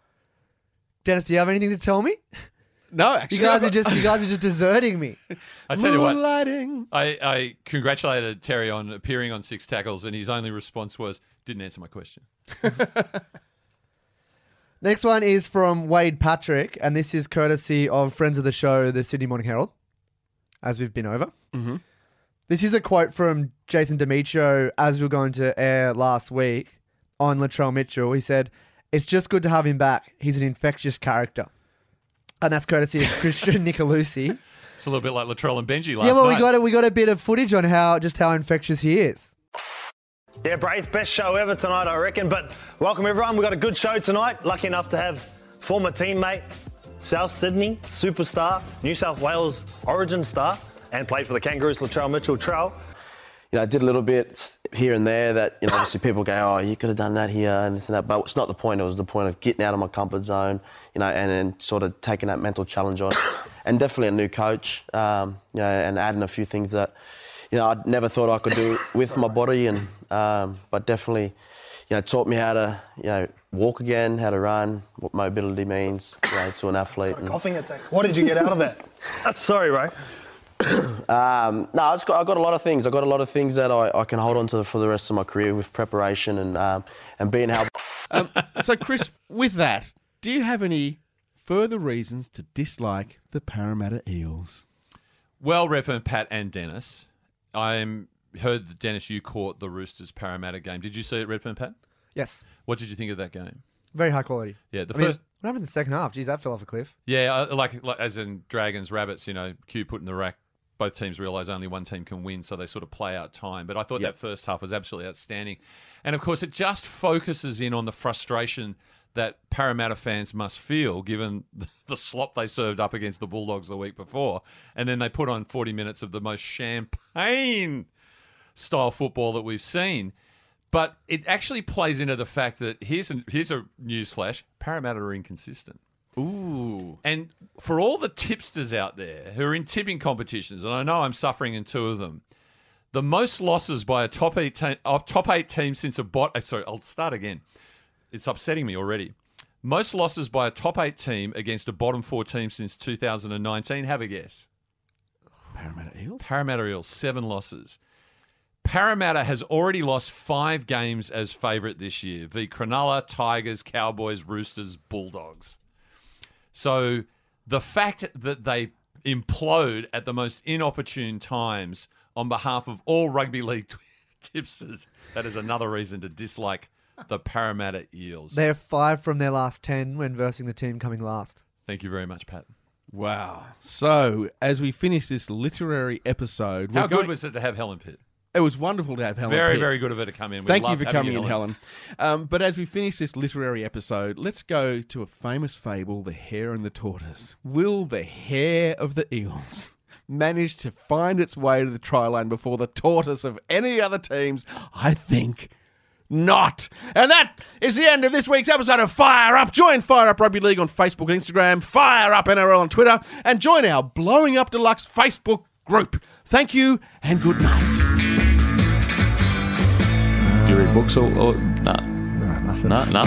Speaker 14: Dennis, do you have anything to tell me?
Speaker 3: No, actually,
Speaker 14: you guys are just you guys are just deserting me.
Speaker 4: I tell you what,
Speaker 3: Moonlighting.
Speaker 4: I, I congratulated Terry on appearing on six tackles, and his only response was, "Didn't answer my question."
Speaker 14: Next one is from Wade Patrick, and this is courtesy of friends of the show, the Sydney Morning Herald, as we've been over.
Speaker 3: Mm-hmm.
Speaker 14: This is a quote from Jason Demetriou as we were going to air last week on Latrell Mitchell. He said, It's just good to have him back. He's an infectious character. And that's courtesy of Christian Nicolussi.
Speaker 4: It's a little bit like Latrell and Benji last
Speaker 14: yeah, well,
Speaker 4: night.
Speaker 14: we got a, we got a bit of footage on how just how infectious he is.
Speaker 30: Yeah, Braith, best show ever tonight, I reckon. But welcome everyone. We've got a good show tonight. Lucky enough to have former teammate, South Sydney superstar, New South Wales origin star, and played for the Kangaroos, Latrell Mitchell. Trell,
Speaker 31: you know, I did a little bit here and there that, you know, obviously people go, oh, you could have done that here and this and that. But it's not the point. It was the point of getting out of my comfort zone, you know, and then sort of taking that mental challenge on. and definitely a new coach, um, you know, and adding a few things that, you know, I never thought I could do with my body. And, um, but definitely, you know, taught me how to, you know, walk again, how to run, what mobility means, you know, to an athlete. And,
Speaker 30: coughing attack. What did you get out of that? Sorry, Ray.
Speaker 31: Um, no, I just got, I got a lot of things. I got a lot of things that I, I can hold on to for the rest of my career with preparation and um, and being how.
Speaker 3: Um, so, Chris, with that, do you have any further reasons to dislike the Parramatta Eels?
Speaker 4: Well, Reverend Pat, and Dennis, I heard that Dennis, you caught the Roosters Parramatta game. Did you see it, Redfern, Pat?
Speaker 14: Yes.
Speaker 4: What did you think of that game?
Speaker 14: Very high quality.
Speaker 4: Yeah, the
Speaker 14: I mean,
Speaker 4: first.
Speaker 14: what happened in the second half? Geez, that fell off a cliff.
Speaker 4: Yeah, uh, like, like as in Dragons, Rabbits, you know, Q put in the rack. Both teams realise only one team can win, so they sort of play out time. But I thought
Speaker 3: Yep.
Speaker 4: that first half was absolutely outstanding. And of course, it just focuses in on the frustration that Parramatta fans must feel given the slop they served up against the Bulldogs the week before. And then they put on 40 minutes of the most champagne style football that we've seen. But it actually plays into the fact that here's a, here's a news flash Parramatta are inconsistent.
Speaker 3: Ooh.
Speaker 4: And for all the tipsters out there who are in tipping competitions, and I know I'm suffering in two of them, the most losses by a top eight team, uh, top eight team since a bot. uh, Sorry, I'll start again. It's upsetting me already. Most losses by a top eight team against a bottom four team since 2019. Have a guess.
Speaker 3: Parramatta Eels.
Speaker 4: Parramatta Eels, seven losses. Parramatta has already lost five games as favourite this year v Cronulla, Tigers, Cowboys, Roosters, Bulldogs. So the fact that they implode at the most inopportune times on behalf of all rugby league tipsters, that is another reason to dislike the Parramatta Eels.
Speaker 14: They're five from their last ten when versing the team coming last.
Speaker 4: Thank you very much, Pat.
Speaker 3: Wow. So, as we finish this literary episode,
Speaker 4: How
Speaker 3: we're
Speaker 4: good
Speaker 3: going-
Speaker 4: was it to have Helen Pitt?
Speaker 3: It was wonderful to have Helen.
Speaker 4: Very,
Speaker 3: Pitt.
Speaker 4: very good of her to come in. We
Speaker 3: Thank you for coming
Speaker 4: you,
Speaker 3: in, Helen. Um, but as we finish this literary episode, let's go to a famous fable, The Hare and the Tortoise. Will the hare of the eels manage to find its way to the try line before the tortoise of any other teams? I think not. And that is the end of this week's episode of Fire Up. Join Fire Up Rugby League on Facebook and Instagram, Fire Up NRL on Twitter, and join our Blowing Up Deluxe Facebook group. Thank you and good night.
Speaker 19: Books or, or nah?
Speaker 22: No, nothing.
Speaker 19: Nah, nah.